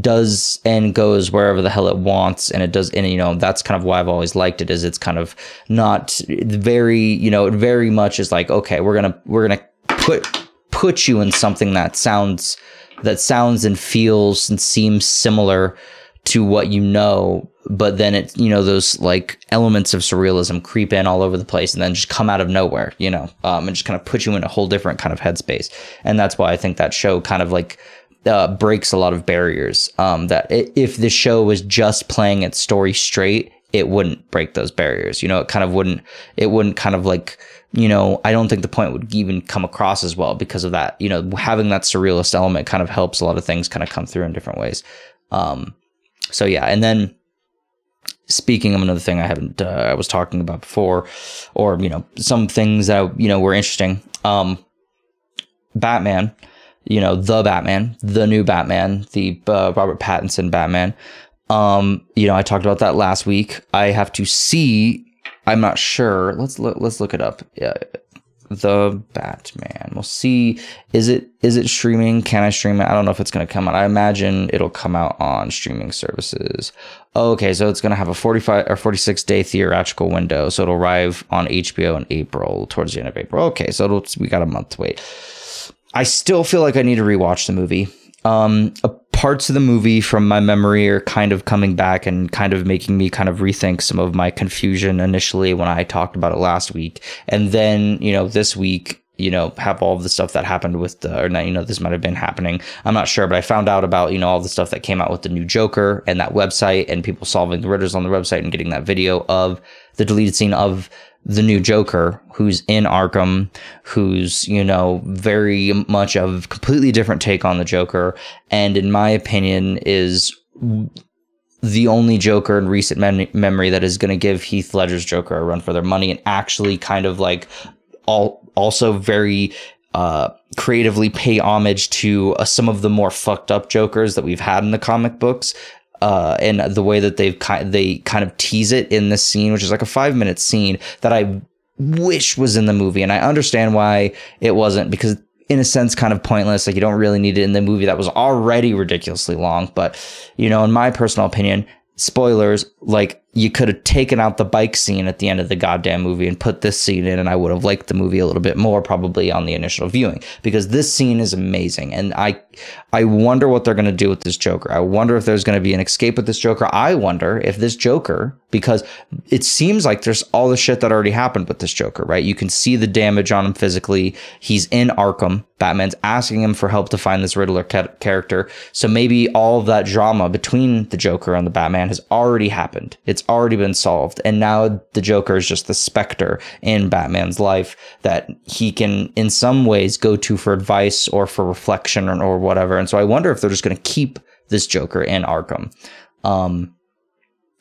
[SPEAKER 1] does and goes wherever the hell it wants, and it does. And you know, that's kind of why I've always liked it. Is it's kind of not very, you know, it very much is like, okay, we're gonna we're gonna put put you in something that sounds that sounds and feels and seems similar to what you know but then it you know those like elements of surrealism creep in all over the place and then just come out of nowhere you know um, and just kind of put you in a whole different kind of headspace. And that's why i think that show kind of like uh, breaks a lot of barriers um, that if the show was just playing its story straight it wouldn't break those barriers you know it kind of wouldn't it wouldn't kind of like you know i don't think the point would even come across as well because of that you know having that surrealist element kind of helps a lot of things kind of come through in different ways. Um, so yeah and then speaking of another thing I haven't uh, I was talking about before, or you know some things that you know were interesting. Um, Batman, you know the Batman, the new Batman, the uh, Robert Pattinson Batman. Um, you know I talked about that last week. I have to see. I'm not sure. Let's look. Let's look it up. Yeah, the Batman. We'll see. Is it is it streaming? Can I stream it? I don't know if it's going to come out. I imagine it'll come out on streaming services. Okay, so it's going to have a 45 or 46 day theatrical window. So it'll arrive on HBO in April, towards the end of April. Okay, so it'll, we got a month to wait. I still feel like I need to rewatch the movie. Um, parts of the movie from my memory are kind of coming back and kind of making me kind of rethink some of my confusion initially when I talked about it last week. And then, you know, this week, you know, have all the stuff that happened with the, or not, you know, this might have been happening. I'm not sure, but I found out about, you know, all the stuff that came out with the new Joker and that website and people solving the riddles on the website and getting that video of the deleted scene of the new Joker who's in Arkham, who's, you know, very much of completely different take on the Joker. And in my opinion, is the only Joker in recent mem- memory that is going to give Heath Ledger's Joker a run for their money and actually kind of like all also very uh, creatively pay homage to uh, some of the more fucked up Jokers that we've had in the comic books uh, and the way that they've kind they kind of tease it in this scene, which is like a five minute scene that I wish was in the movie, and I understand why it wasn't because in a sense kind of pointless. Like you don't really need it in the movie. That was already ridiculously long. But you know in my personal opinion spoilers like you could have taken out the bike scene at the end of the goddamn movie and put this scene in and I would have liked the movie a little bit more probably on the initial viewing because this scene is amazing and I I wonder what they're going to do with this Joker. I wonder if there's going to be an escape with this Joker. I wonder if this Joker because it seems like there's all the shit that already happened with this Joker, right? You can see the damage on him physically. He's in Arkham. Batman's asking him for help to find this Riddler ca- character. So maybe all of that drama between the Joker and the Batman has already happened. It's already been solved. And now the Joker is just the specter in Batman's life that he can, in some ways, go to for advice or for reflection or, or whatever. And so I wonder if they're just going to keep this Joker in Arkham. Um,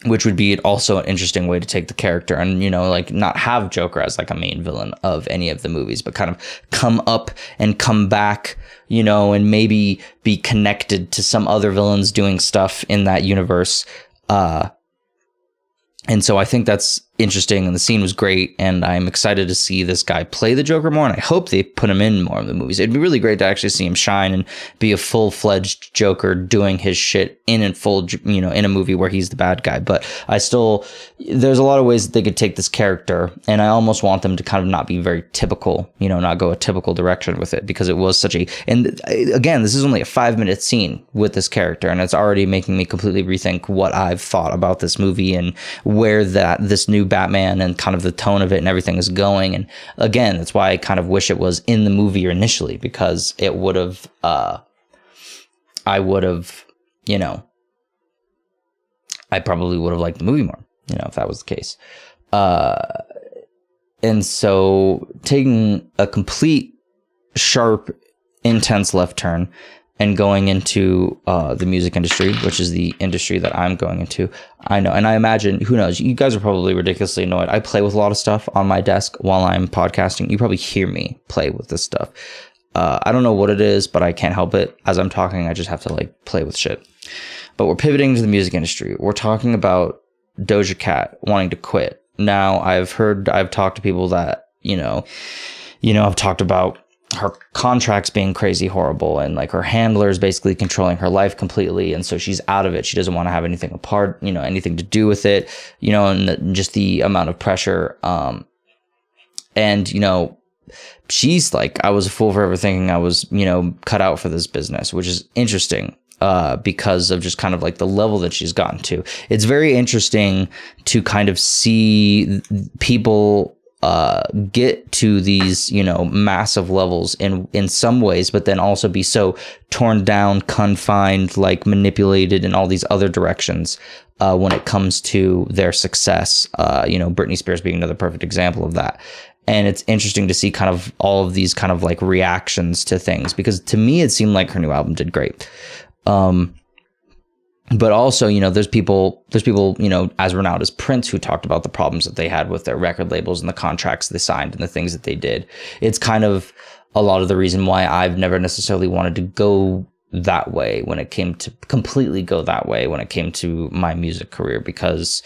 [SPEAKER 1] which would be also an interesting way to take the character and you know like not have joker as like a main villain of any of the movies but kind of come up and come back you know and maybe be connected to some other villains doing stuff in that universe uh and so I think that's interesting and the scene was great and I'm excited to see this guy play the Joker more and I hope they put him in more of the movies. It'd be really great to actually see him shine and be a full-fledged Joker doing his shit in and full you know in a movie where he's the bad guy. But I still there's a lot of ways that they could take this character and I almost want them to kind of not be very typical, you know, not go a typical direction with it because it was such a and uh, again, this is only a 5-minute scene with this character and it's already making me completely rethink what I've thought about this movie and where that this new Batman and kind of the tone of it and everything is going. And again, that's why I kind of wish it was in the movie initially because it would have, uh, I would have, you know, I probably would have liked the movie more, you know, if that was the case. Uh, and so taking a complete sharp, intense left turn and going into uh, the music industry, which is the industry that I'm going into. I know, and I imagine, who knows, you guys are probably ridiculously annoyed. I play with a lot of stuff on my desk while I'm podcasting. You probably hear me play with this stuff. Uh, I don't know what it is, but I can't help it. As I'm talking, I just have to like play with shit. But we're pivoting to the music industry. We're talking about Doja Cat wanting to quit. Now, I've heard, I've talked to people that, you know, you know, I've talked about her contracts being crazy horrible and like her handlers basically controlling her life completely and so she's out of it she doesn't want to have anything apart you know anything to do with it you know and the, just the amount of pressure um and you know she's like i was a fool for ever thinking i was you know cut out for this business which is interesting uh, because of just kind of like the level that she's gotten to. It's very interesting to kind of see people uh, get to these, you know, massive levels in in some ways, but then also be so torn down, confined, like manipulated in all these other directions uh, when it comes to their success. Uh, you know, Britney Spears being another perfect example of that. And it's interesting to see kind of all of these kind of like reactions to things because to me it seemed like her new album did great. Um, but also, you know, there's people, there's people, you know, as renowned as Prince who talked about the problems that they had with their record labels and the contracts they signed and the things that they did. It's kind of a lot of the reason why I've never necessarily wanted to go that way when it came to completely go that way when it came to my music career because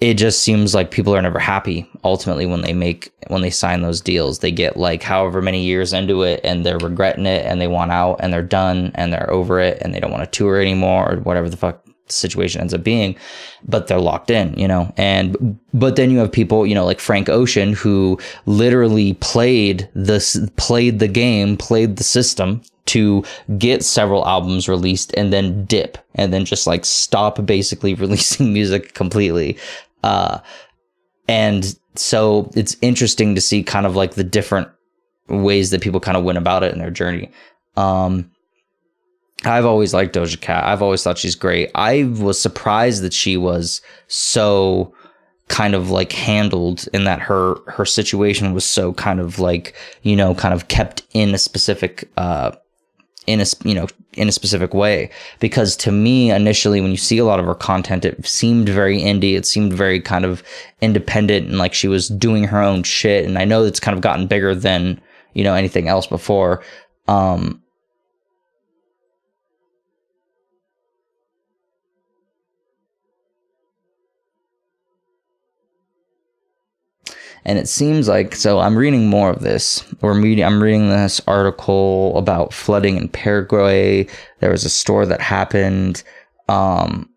[SPEAKER 1] it just seems like people are never happy ultimately when they make when they sign those deals. They get like however many years into it and they're regretting it and they want out and they're done and they're over it and they don't want to tour anymore or whatever the fuck the situation ends up being but they're locked in you know? And but then you have people you know like Frank Ocean who literally played this played the game played the system to get several albums released and then dip and then just like stop basically releasing music completely uh, and so it's interesting to see kind of like the different ways that people kind of went about it in their journey. Um, I've always liked Doja Cat. I've always thought she's great. I was surprised that she was so kind of like handled in that her her situation was so kind of like you know kind of kept in a specific uh in a you know in a specific way. Because to me initially when you see a lot of her content it seemed very indie. It seemed very kind of independent and like she was doing her own shit. And i know it's kind of gotten bigger than you know anything else before. Um and it seems like so i'm reading more of this we're reading i'm reading this article about flooding in paraguay. There was a store that happened um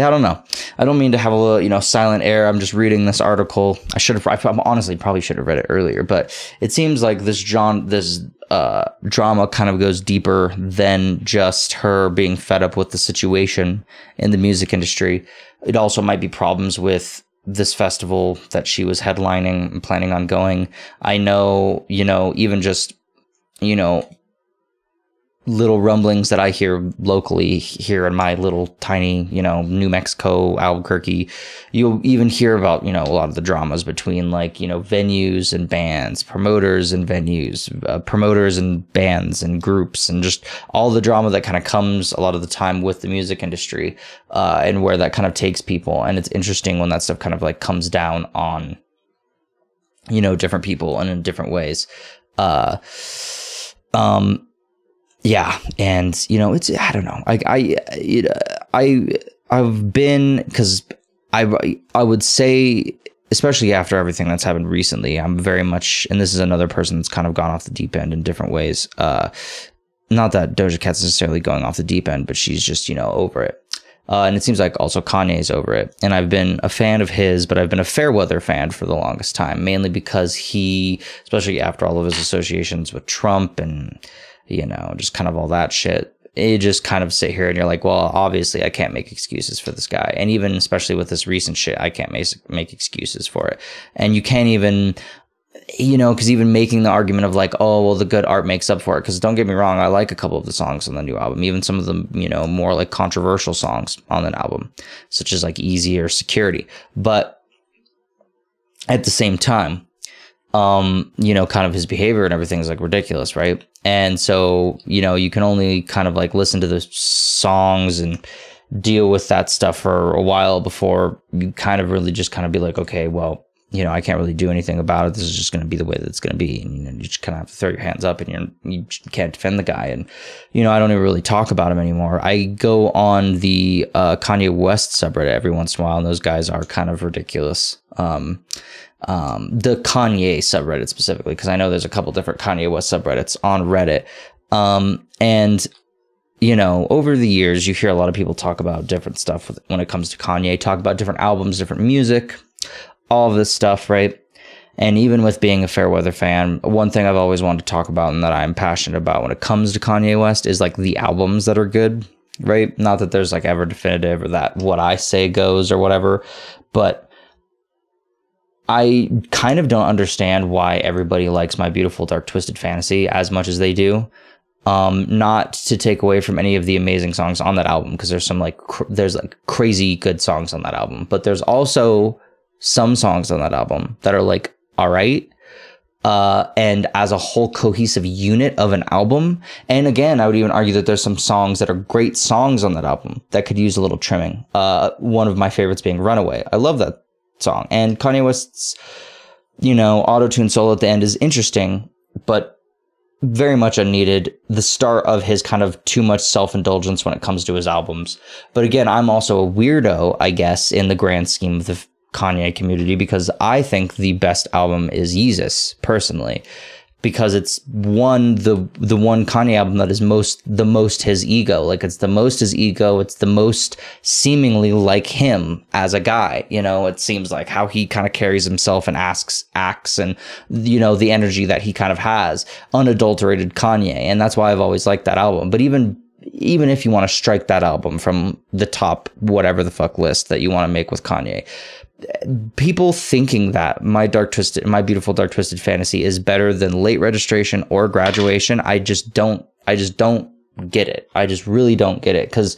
[SPEAKER 1] yeah, I don't know. I don't mean to have a little, you know, silent air. I'm just reading this article. I should have, I honestly probably should have read it earlier, but it seems like this John, this uh, drama kind of goes deeper than just her being fed up with the situation in the music industry. It also might be problems with this festival that she was headlining and planning on going. I know, you know, even just, you know, little rumblings that I hear locally here in my little tiny, you know, New Mexico, Albuquerque, you'll even hear about, you know, a lot of the dramas between like, you know, venues and bands, promoters and venues, uh, promoters and bands and groups, and just all the drama that kind of comes a lot of the time with the music industry uh, and where that kind of takes people. And it's interesting when that stuff kind of like comes down on, you know, different people and in different ways. Uh, um, yeah, and you know, it's I don't know. I I I I've been because I I would say especially after everything that's happened recently, I'm very much, and this is another person that's kind of gone off the deep end in different ways. Uh, not that Doja Cat's necessarily going off the deep end, but she's just you know over it. Uh, and it seems like also Kanye's over it. And I've been a fan of his, but I've been a Fairweather fan for the longest time, mainly because he, especially after all of his associations with Trump and you know, just kind of all that shit. You just kind of sit here and you're like, well, obviously I can't make excuses for this guy. And even especially with this recent shit, I can't make, make excuses for it. And you can't even, you know, because even making the argument of like, oh, well, the good art makes up for it. Because don't get me wrong, I like a couple of the songs on the new album, even some of the, you know, more like controversial songs on that album, such as like Eazy or Security. But at the same time, um, you know, kind of his behavior and everything is like ridiculous, right? And so, you know, you can only kind of like listen to the songs and deal with that stuff for a while before you kind of really just kind of be like, okay, well, you know, I can't really do anything about it. This is just going to be the way that it's going to be. And you, know, you just kind of have to throw your hands up and you're, you can't defend the guy. And, you know, I don't even really talk about him anymore. I go on the uh, Kanye West subreddit every once in a while, and those guys are kind of ridiculous. Um, um, the Kanye subreddit specifically, because I know there's a couple different Kanye West subreddits on Reddit. Um, and you know, over the years, you hear a lot of people talk about different stuff when it comes to Kanye, talk about different albums, different music, all of this stuff, right? And even with being a Fairweather fan, one thing I've always wanted to talk about and that I'm passionate about when it comes to Kanye West is like the albums that are good, right? Not that there's like ever definitive or that what I say goes or whatever, but I kind of don't understand why everybody likes My Beautiful Dark Twisted Fantasy as much as they do. Um, not to take away from any of the amazing songs on that album because there's some like cr- there's like crazy good songs on that album, but there's also some songs on that album that are like all right. Uh, and as a whole cohesive unit of an album. And again, I would even argue that there's some songs that are great songs on that album that could use a little trimming. Uh, one of my favorites being Runaway. I love that song. And Kanye West's you know, auto tune solo at the end is interesting, but very much unneeded. The start of his kind of too much self indulgence when it comes to his albums. But again, I'm also a weirdo, I guess, in the grand scheme of the Kanye community because I think the best album is Yeezus, personally because it's one the the one Kanye album that is most the most his ego. Like it's the most his ego. It's the most seemingly like him as a guy. You know, it seems like how he kind of carries himself and asks acts and you know the energy that he kind of has, unadulterated Kanye, and that's why I've always liked that album. But even even if you want to strike that album from the top whatever the fuck list that you want to make with Kanye, people thinking that my dark twisted my beautiful dark twisted fantasy is better than late registration or graduation i just don't i just don't get it. I just really don't get it. Because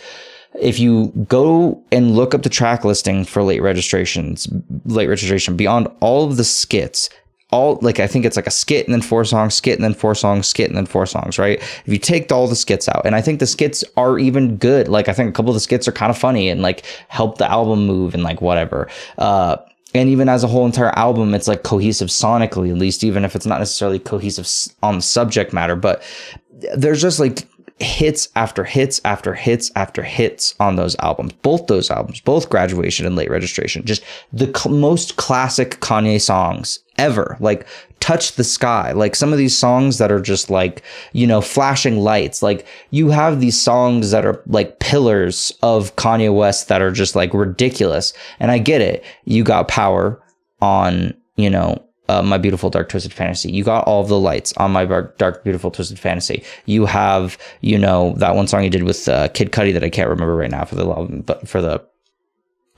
[SPEAKER 1] if you go and look up the track listing for late registrations late registration beyond all of the skits all like I think it's like a skit and then four songs, skit and then four songs, skit and then four songs, right? If you take all the skits out, and I think the skits are even good. Like I think a couple of the skits are kind of funny and like help the album move and like whatever. Uh, and even as a whole entire album, it's like cohesive sonically, at least, even if it's not necessarily cohesive on the subject matter. But there's just like hits after hits after hits after hits on those albums. Both those albums, both Graduation and Late Registration, just the cl- most classic Kanye songs ever. Like Touch the Sky, like some of these songs that are just like, you know, flashing lights. Like you have these songs that are like pillars of Kanye West that are just like ridiculous. And I get it. You got power on, you know, uh, my beautiful dark twisted fantasy you got all of the lights on my dark beautiful twisted fantasy you have you know that one song you did with uh, kid cudi that i can't remember right now for the but for the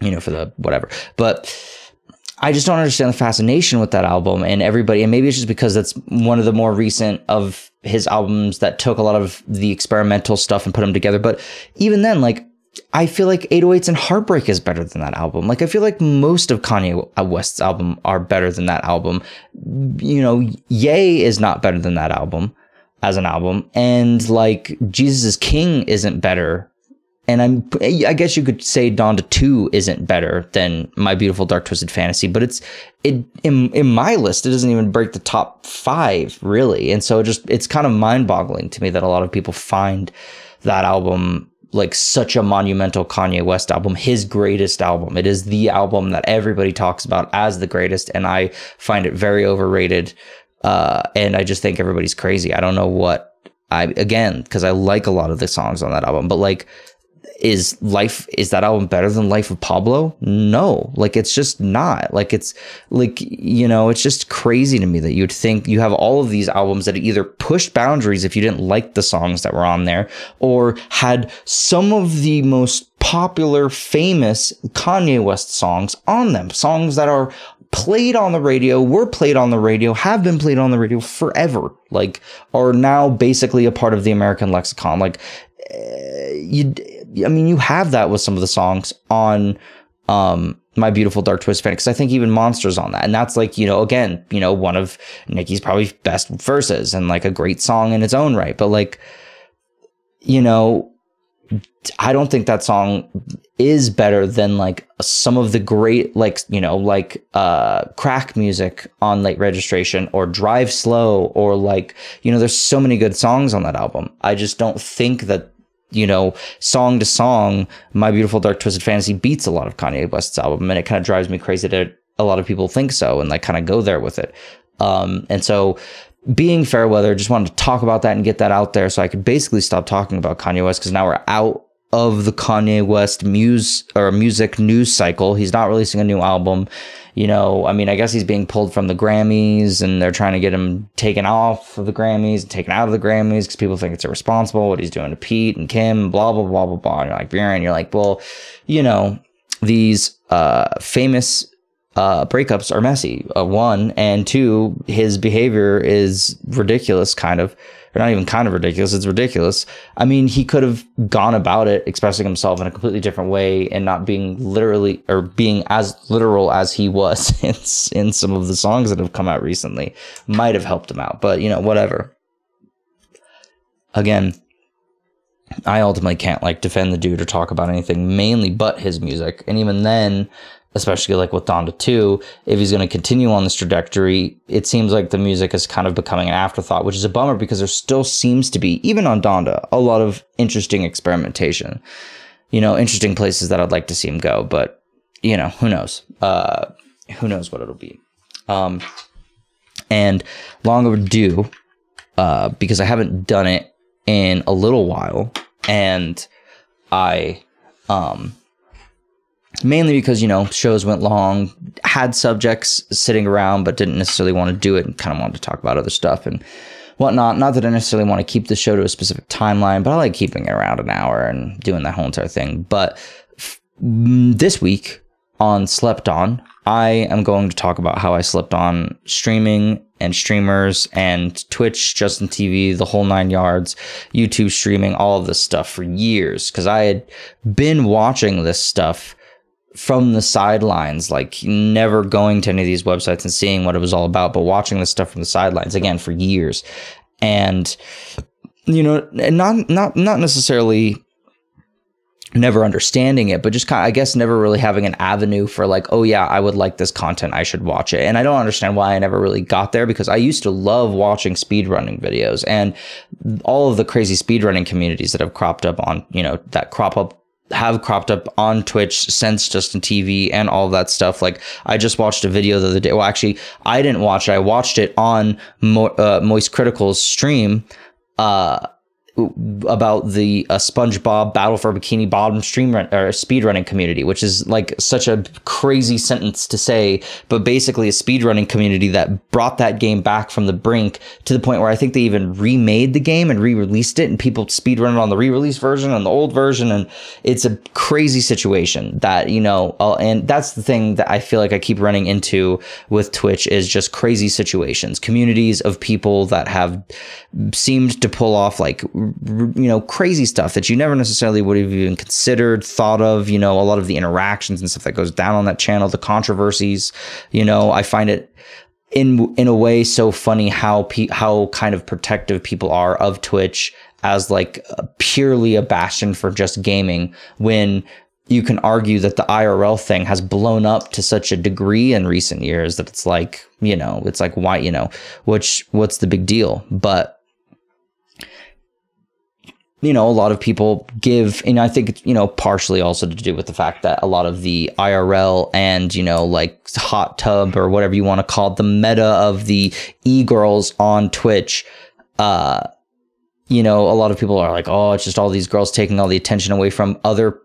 [SPEAKER 1] you know for the whatever but I just don't understand the fascination with that album and everybody. And maybe it's just because that's one of the more recent of his albums that took a lot of the experimental stuff and put them together. But even then, like, I feel like 808s and Heartbreak is better than that album. Like I feel like most of Kanye West's album are better than that album. You know, Ye is not better than that album as an album, and like Jesus is King isn't better. And I'm, I guess you could say Donda 2 isn't better than My Beautiful Dark Twisted Fantasy, but it's, it, in, in my list, it doesn't even break the top five, really. And so it just, it's kind of mind boggling to me that a lot of people find that album like such a monumental Kanye West album, his greatest album. It is the album that everybody talks about as the greatest, and I find it very overrated. Uh, and I just think everybody's crazy. I don't know what I again because I like a lot of the songs on that album, but like is life is that album better than life of pablo? No. Like it's just not. Like it's like you know it's just crazy to me that you'd think you have all of these albums that either pushed boundaries if you didn't like the songs that were on there or had some of the most popular famous kanye west songs on them. Songs that are played on the radio, were played on the radio, have been played on the radio forever, like are now basically a part of the American lexicon. Like uh, you I mean, you have that with some of the songs on um, My Beautiful Dark Twist Fan, because I think even Monsters on that. And that's like, you know, again, you know, one of Nicki's probably best verses and like a great song in its own right. But like, you know, I don't think that song is better than like some of the great like you know like uh crack music on late registration or drive slow or like you know there's so many good songs on that album i just don't think that you know, song to song, My Beautiful Dark Twisted Fantasy beats a lot of Kanye West's album, and it kind of drives me crazy that a lot of people think so and like kind of go there with it. Um, and so, being fair weather, just wanted to talk about that and get that out there so I could basically stop talking about Kanye West because now we're out of the Kanye West muse or music news cycle. He's not releasing a new album you know, I mean, I guess he's being pulled from the Grammys and they're trying to get him taken off of the Grammys and taken out of the Grammys because people think it's irresponsible what he's doing to Pete and Kim, blah, blah, blah, blah, blah. And you're like, Bjorn, you're like, well, you know, these uh, famous uh, breakups are messy. Uh, one and two, his behavior is ridiculous, kind of or not even kind of ridiculous. It's ridiculous. I mean, he could have gone about it expressing himself in a completely different way and not being literally or being as literal as he was in, in some of the songs that have come out recently. Might have helped him out, but you know, whatever. Again, I ultimately can't like defend the dude or talk about anything mainly but his music. And even then, especially like with Donda 2, if he's going to continue on this trajectory, it seems like the music is kind of becoming an afterthought, which is a bummer because there still seems to be, even on Donda, a lot of interesting experimentation. You know, interesting places that I'd like to see him go, but you know, who knows? Uh, who knows what it'll be? Um, and long overdue, uh, because I haven't done it in a little while, and I, um, mainly because you know shows went long had subjects sitting around but didn't necessarily want to do it and kind of wanted to talk about other stuff and whatnot. Not that i necessarily want to keep the show to a specific timeline but i like keeping it around an hour and doing that whole entire thing. But f- mm, this week on slept on i am going to talk about how i slept on streaming and streamers and twitch justin tv the whole nine yards youtube streaming all of this stuff for years. Because i had been watching this stuff from the sidelines, like never going to any of these websites and seeing what it was all about, but watching this stuff from the sidelines again for years. And you know, not not not necessarily never understanding it, but just kind of, I guess never really having an avenue for like, oh yeah, I would like this content, I should watch it. And I don't understand why I never really got there because I used to love watching speedrunning videos and all of the crazy speedrunning communities that have cropped up on, you know, that crop up have cropped up on Twitch since Justin TV and all that stuff. Like I just watched a video the other day. Well, actually, I didn't watch it. I watched it on Mo- uh, Moist Critical's stream. Uh, about the uh, SpongeBob Battle for Bikini Bottom stream run, or speedrunning community, which is like such a crazy sentence to say, but basically a speedrunning community that brought that game back from the brink to the point where I think they even remade the game and re-released it, and people speedrun it on the re-release version and the old version, and it's a crazy situation that you know, uh, and that's the thing that I feel like I keep running into with Twitch is just crazy situations, communities of people that have seemed to pull off like you know crazy stuff that you never necessarily would have even considered thought of you know a lot of the interactions and stuff that goes down on that channel the controversies you know i find it in in a way so funny how pe- how kind of protective people are of twitch as like purely a bastion for just gaming when you can argue that the IRL thing has blown up to such a degree in recent years that it's like, you know, it's like why, you know, which what's the big deal? But you know, a lot of people give, and I think, you know, partially also to do with the fact that a lot of the IRL and, you know, like hot tub or whatever you want to call it, the meta of the e girls on Twitch, uh, you know, a lot of people are like, oh, it's just all these girls taking all the attention away from other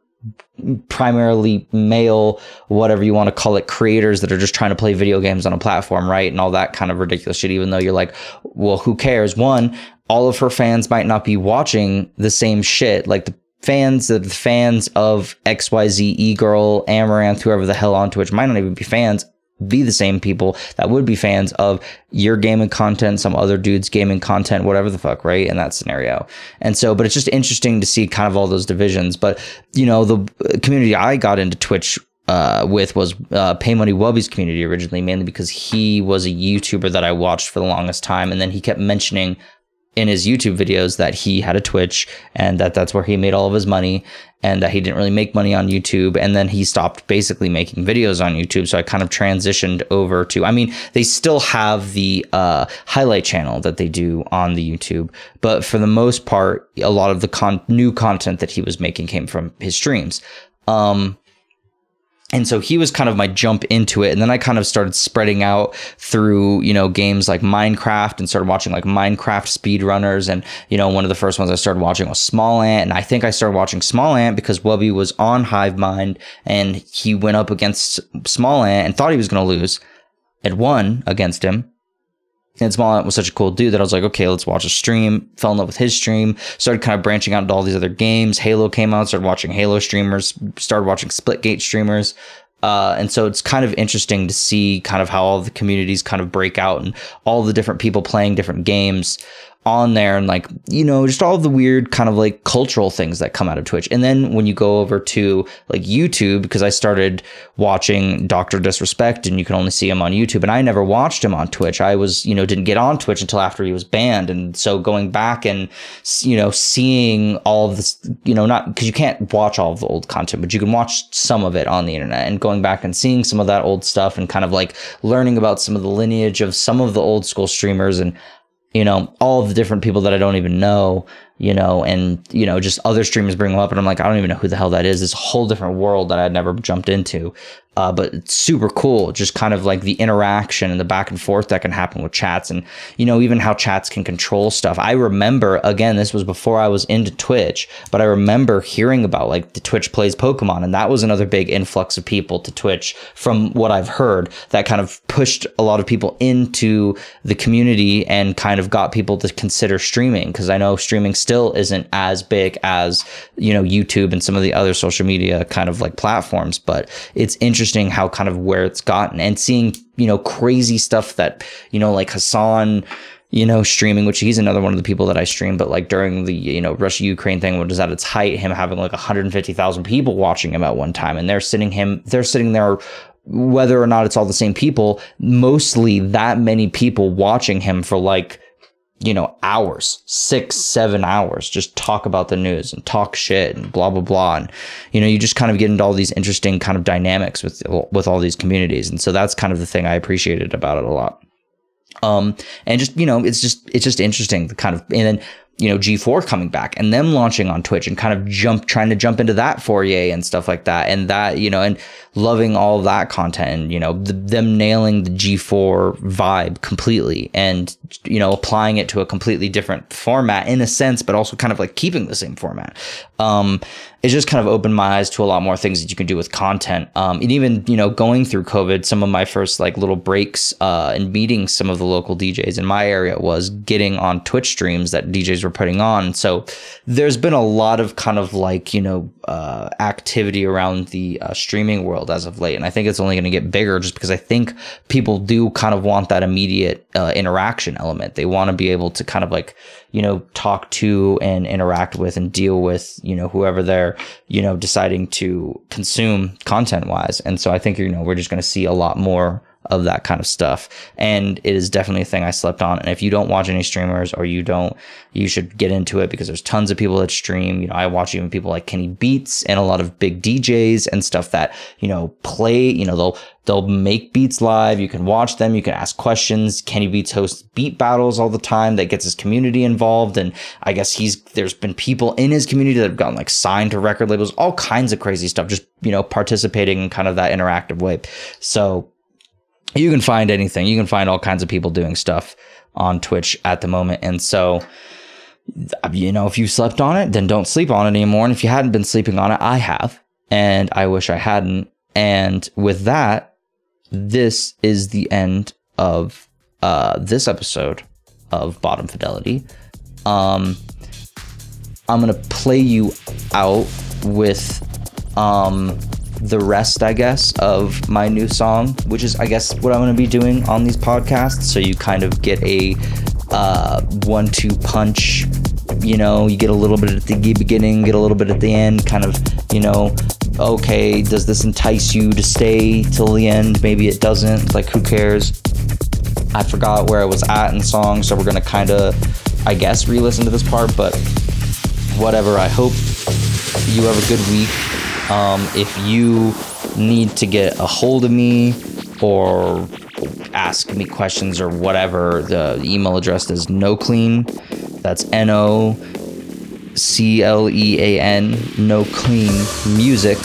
[SPEAKER 1] primarily male, whatever you want to call it, creators that are just trying to play video games on a platform, right? And all that kind of ridiculous shit, even though you're like, well, who cares? One, all of her fans might not be watching the same shit. Like the fans, the fans of XYZ, E Girl, Amouranth, whoever the hell on Twitch might not even be fans, be the same people that would be fans of your gaming content, some other dude's gaming content, whatever the fuck, right? In that scenario. And so, but it's just interesting to see kind of all those divisions. But, you know, the community I got into Twitch uh, with was uh, Pay Money Wubby's community originally, mainly because he was a YouTuber that I watched for the longest time. And then he kept mentioning in his YouTube videos that he had a Twitch and that that's where he made all of his money and that he didn't really make money on YouTube. And then he stopped basically making videos on YouTube. So I kind of transitioned over to, I mean, they still have the uh, highlight channel that they do on the YouTube, but for the most part, a lot of the con- new content that he was making came from his streams. Um, and so he was kind of my jump into it. And then i kind of started spreading out through you know games like minecraft and started watching like minecraft speedrunners. And you know one of the first ones i started watching was Smallant. And i think i started watching Smallant because wubby was on hive mind and he went up against Smallant and thought he was going to lose. And won against him and Smallant was such a cool dude that I was like, okay, let's watch a stream. Fell in love with his stream. Started kind of branching out into all these other games. Halo came out. Started watching Halo streamers. Started watching Splitgate streamers. Uh, and so it's kind of interesting to see kind of how all the communities kind of break out and all the different people playing different games. On there and like you know just all the weird kind of like cultural things that come out of Twitch. And then when you go over to like YouTube because I started watching Dr. Disrespect and you can only see him on YouTube and I never watched him on Twitch. I was, you know, didn't get on Twitch until after he was banned and so going back and you know seeing all of this, you know, not cuz you can't watch all of the old content, but you can watch some of it on the internet and going back and seeing some of that old stuff and kind of like learning about some of the lineage of some of the old school streamers and you know, all the different people that I don't even know, you know, and, you know, just other streamers bring them up. And I'm like, I don't even know who the hell that is. This whole different world that I'd never jumped into. Uh, but it's super cool, just kind of like the interaction and the back and forth that can happen with chats, and you know even how chats can control stuff. I remember again, this was before I was into Twitch, but I remember hearing about like the Twitch plays Pokemon, and that was another big influx of people to Twitch. From what I've heard, that kind of pushed a lot of people into the community and kind of got people to consider streaming because I know streaming still isn't as big as you know YouTube and some of the other social media kind of like platforms, but it's interesting interesting how kind of where it's gotten and seeing, you know, crazy stuff that, you know, like Hasan, you know, streaming, which he's another one of the people that I stream, but like during the, you know, Russia Ukraine thing, which is at its height, him having like 150,000 people watching him at one time. And they're sitting him, they're sitting there whether or not it's all the same people, mostly that many people watching him for like you know, hours, six, seven hours, just talk about the news and talk shit and blah blah blah. And you know, you just kind of get into all these interesting kind of dynamics with with all these communities. And so that's kind of the thing I appreciated about it a lot. Um, and just you know, it's just it's just interesting the kind of and then you know G4 coming back and them launching on Twitch and kind of jump trying to jump into that foyer and stuff like that and that you know and loving all that content and you know the, them nailing the G4 vibe completely and you know applying it to a completely different format in a sense but also kind of like keeping the same format um it just kind of opened my eyes to a lot more things that you can do with content. Um, and even you know going through COVID, some of my first like little breaks uh, and meeting some of the local DJs in my area was getting on Twitch streams that DJs were putting on. So there's been a lot of kind of like you know uh, activity around the uh, streaming world as of late, and I think it's only going to get bigger just because I think people do kind of want that immediate uh, interaction element. They want to be able to kind of like you know, talk to and interact with and deal with, you know, whoever they're, you know, deciding to consume content wise. And so I think, you know, we're just going to see a lot more of that kind of stuff. And it is definitely a thing I slept on. And if you don't watch any streamers or you don't, you should get into it because there's tons of people that stream. You know, I watch even people like Kenny Beats and a lot of big DJs and stuff that, you know, play, you know, they'll, they'll make beats live. You can watch them. You can ask questions. Kenny Beats hosts beat battles all the time that gets his community involved. And I guess he's, there's been people in his community that have gotten like signed to record labels, all kinds of crazy stuff, just, you know, participating in kind of that interactive way. So, you can find anything. You can find all kinds of people doing stuff on Twitch at the moment. And so, you know, if you slept on it, then don't sleep on it anymore. And if you hadn't been sleeping on it, I have. And I wish I hadn't. And with that, this is the end of uh, this episode of Bottom Fidelity. Um, I'm going to play you out with um, the rest, I guess, of my new song, which is, I guess, what I'm going to be doing on these podcasts. So you kind of get a uh, one two punch. You know, you get a little bit at the beginning, get a little bit at the end, kind of, you know, okay, does this entice you to stay till the end? Maybe it doesn't. Like, who cares? I forgot where I was at in the song, so we're going to kind of, I guess, re listen to this part, but whatever. I hope you have a good week. Um, if you need to get a hold of me or ask me questions or whatever, the email address is no clean. That's N O C L E A N, no clean music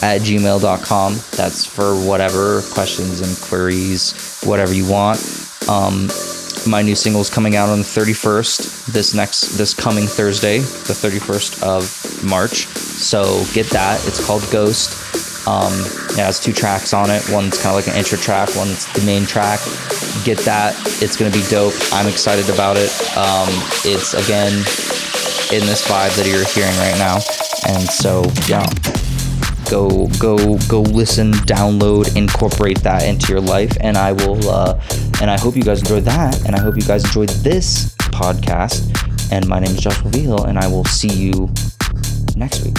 [SPEAKER 1] at gmail.com. That's for whatever questions and queries, whatever you want. Um, my new single is coming out on the 31st this next this coming thursday the 31st of march so get that. It's called ghost. Um, it has two tracks on it. One's kind of like an intro track one's the main track. Get that. It's gonna be dope. I'm excited about it. Um, it's again in this vibe that you're hearing right now. And so yeah. Go go go listen download incorporate that into your life. And i will uh, and i hope you guys enjoyed that. And i hope you guys enjoyed this podcast. And my name is Joshua Vigil, and I will see you next week.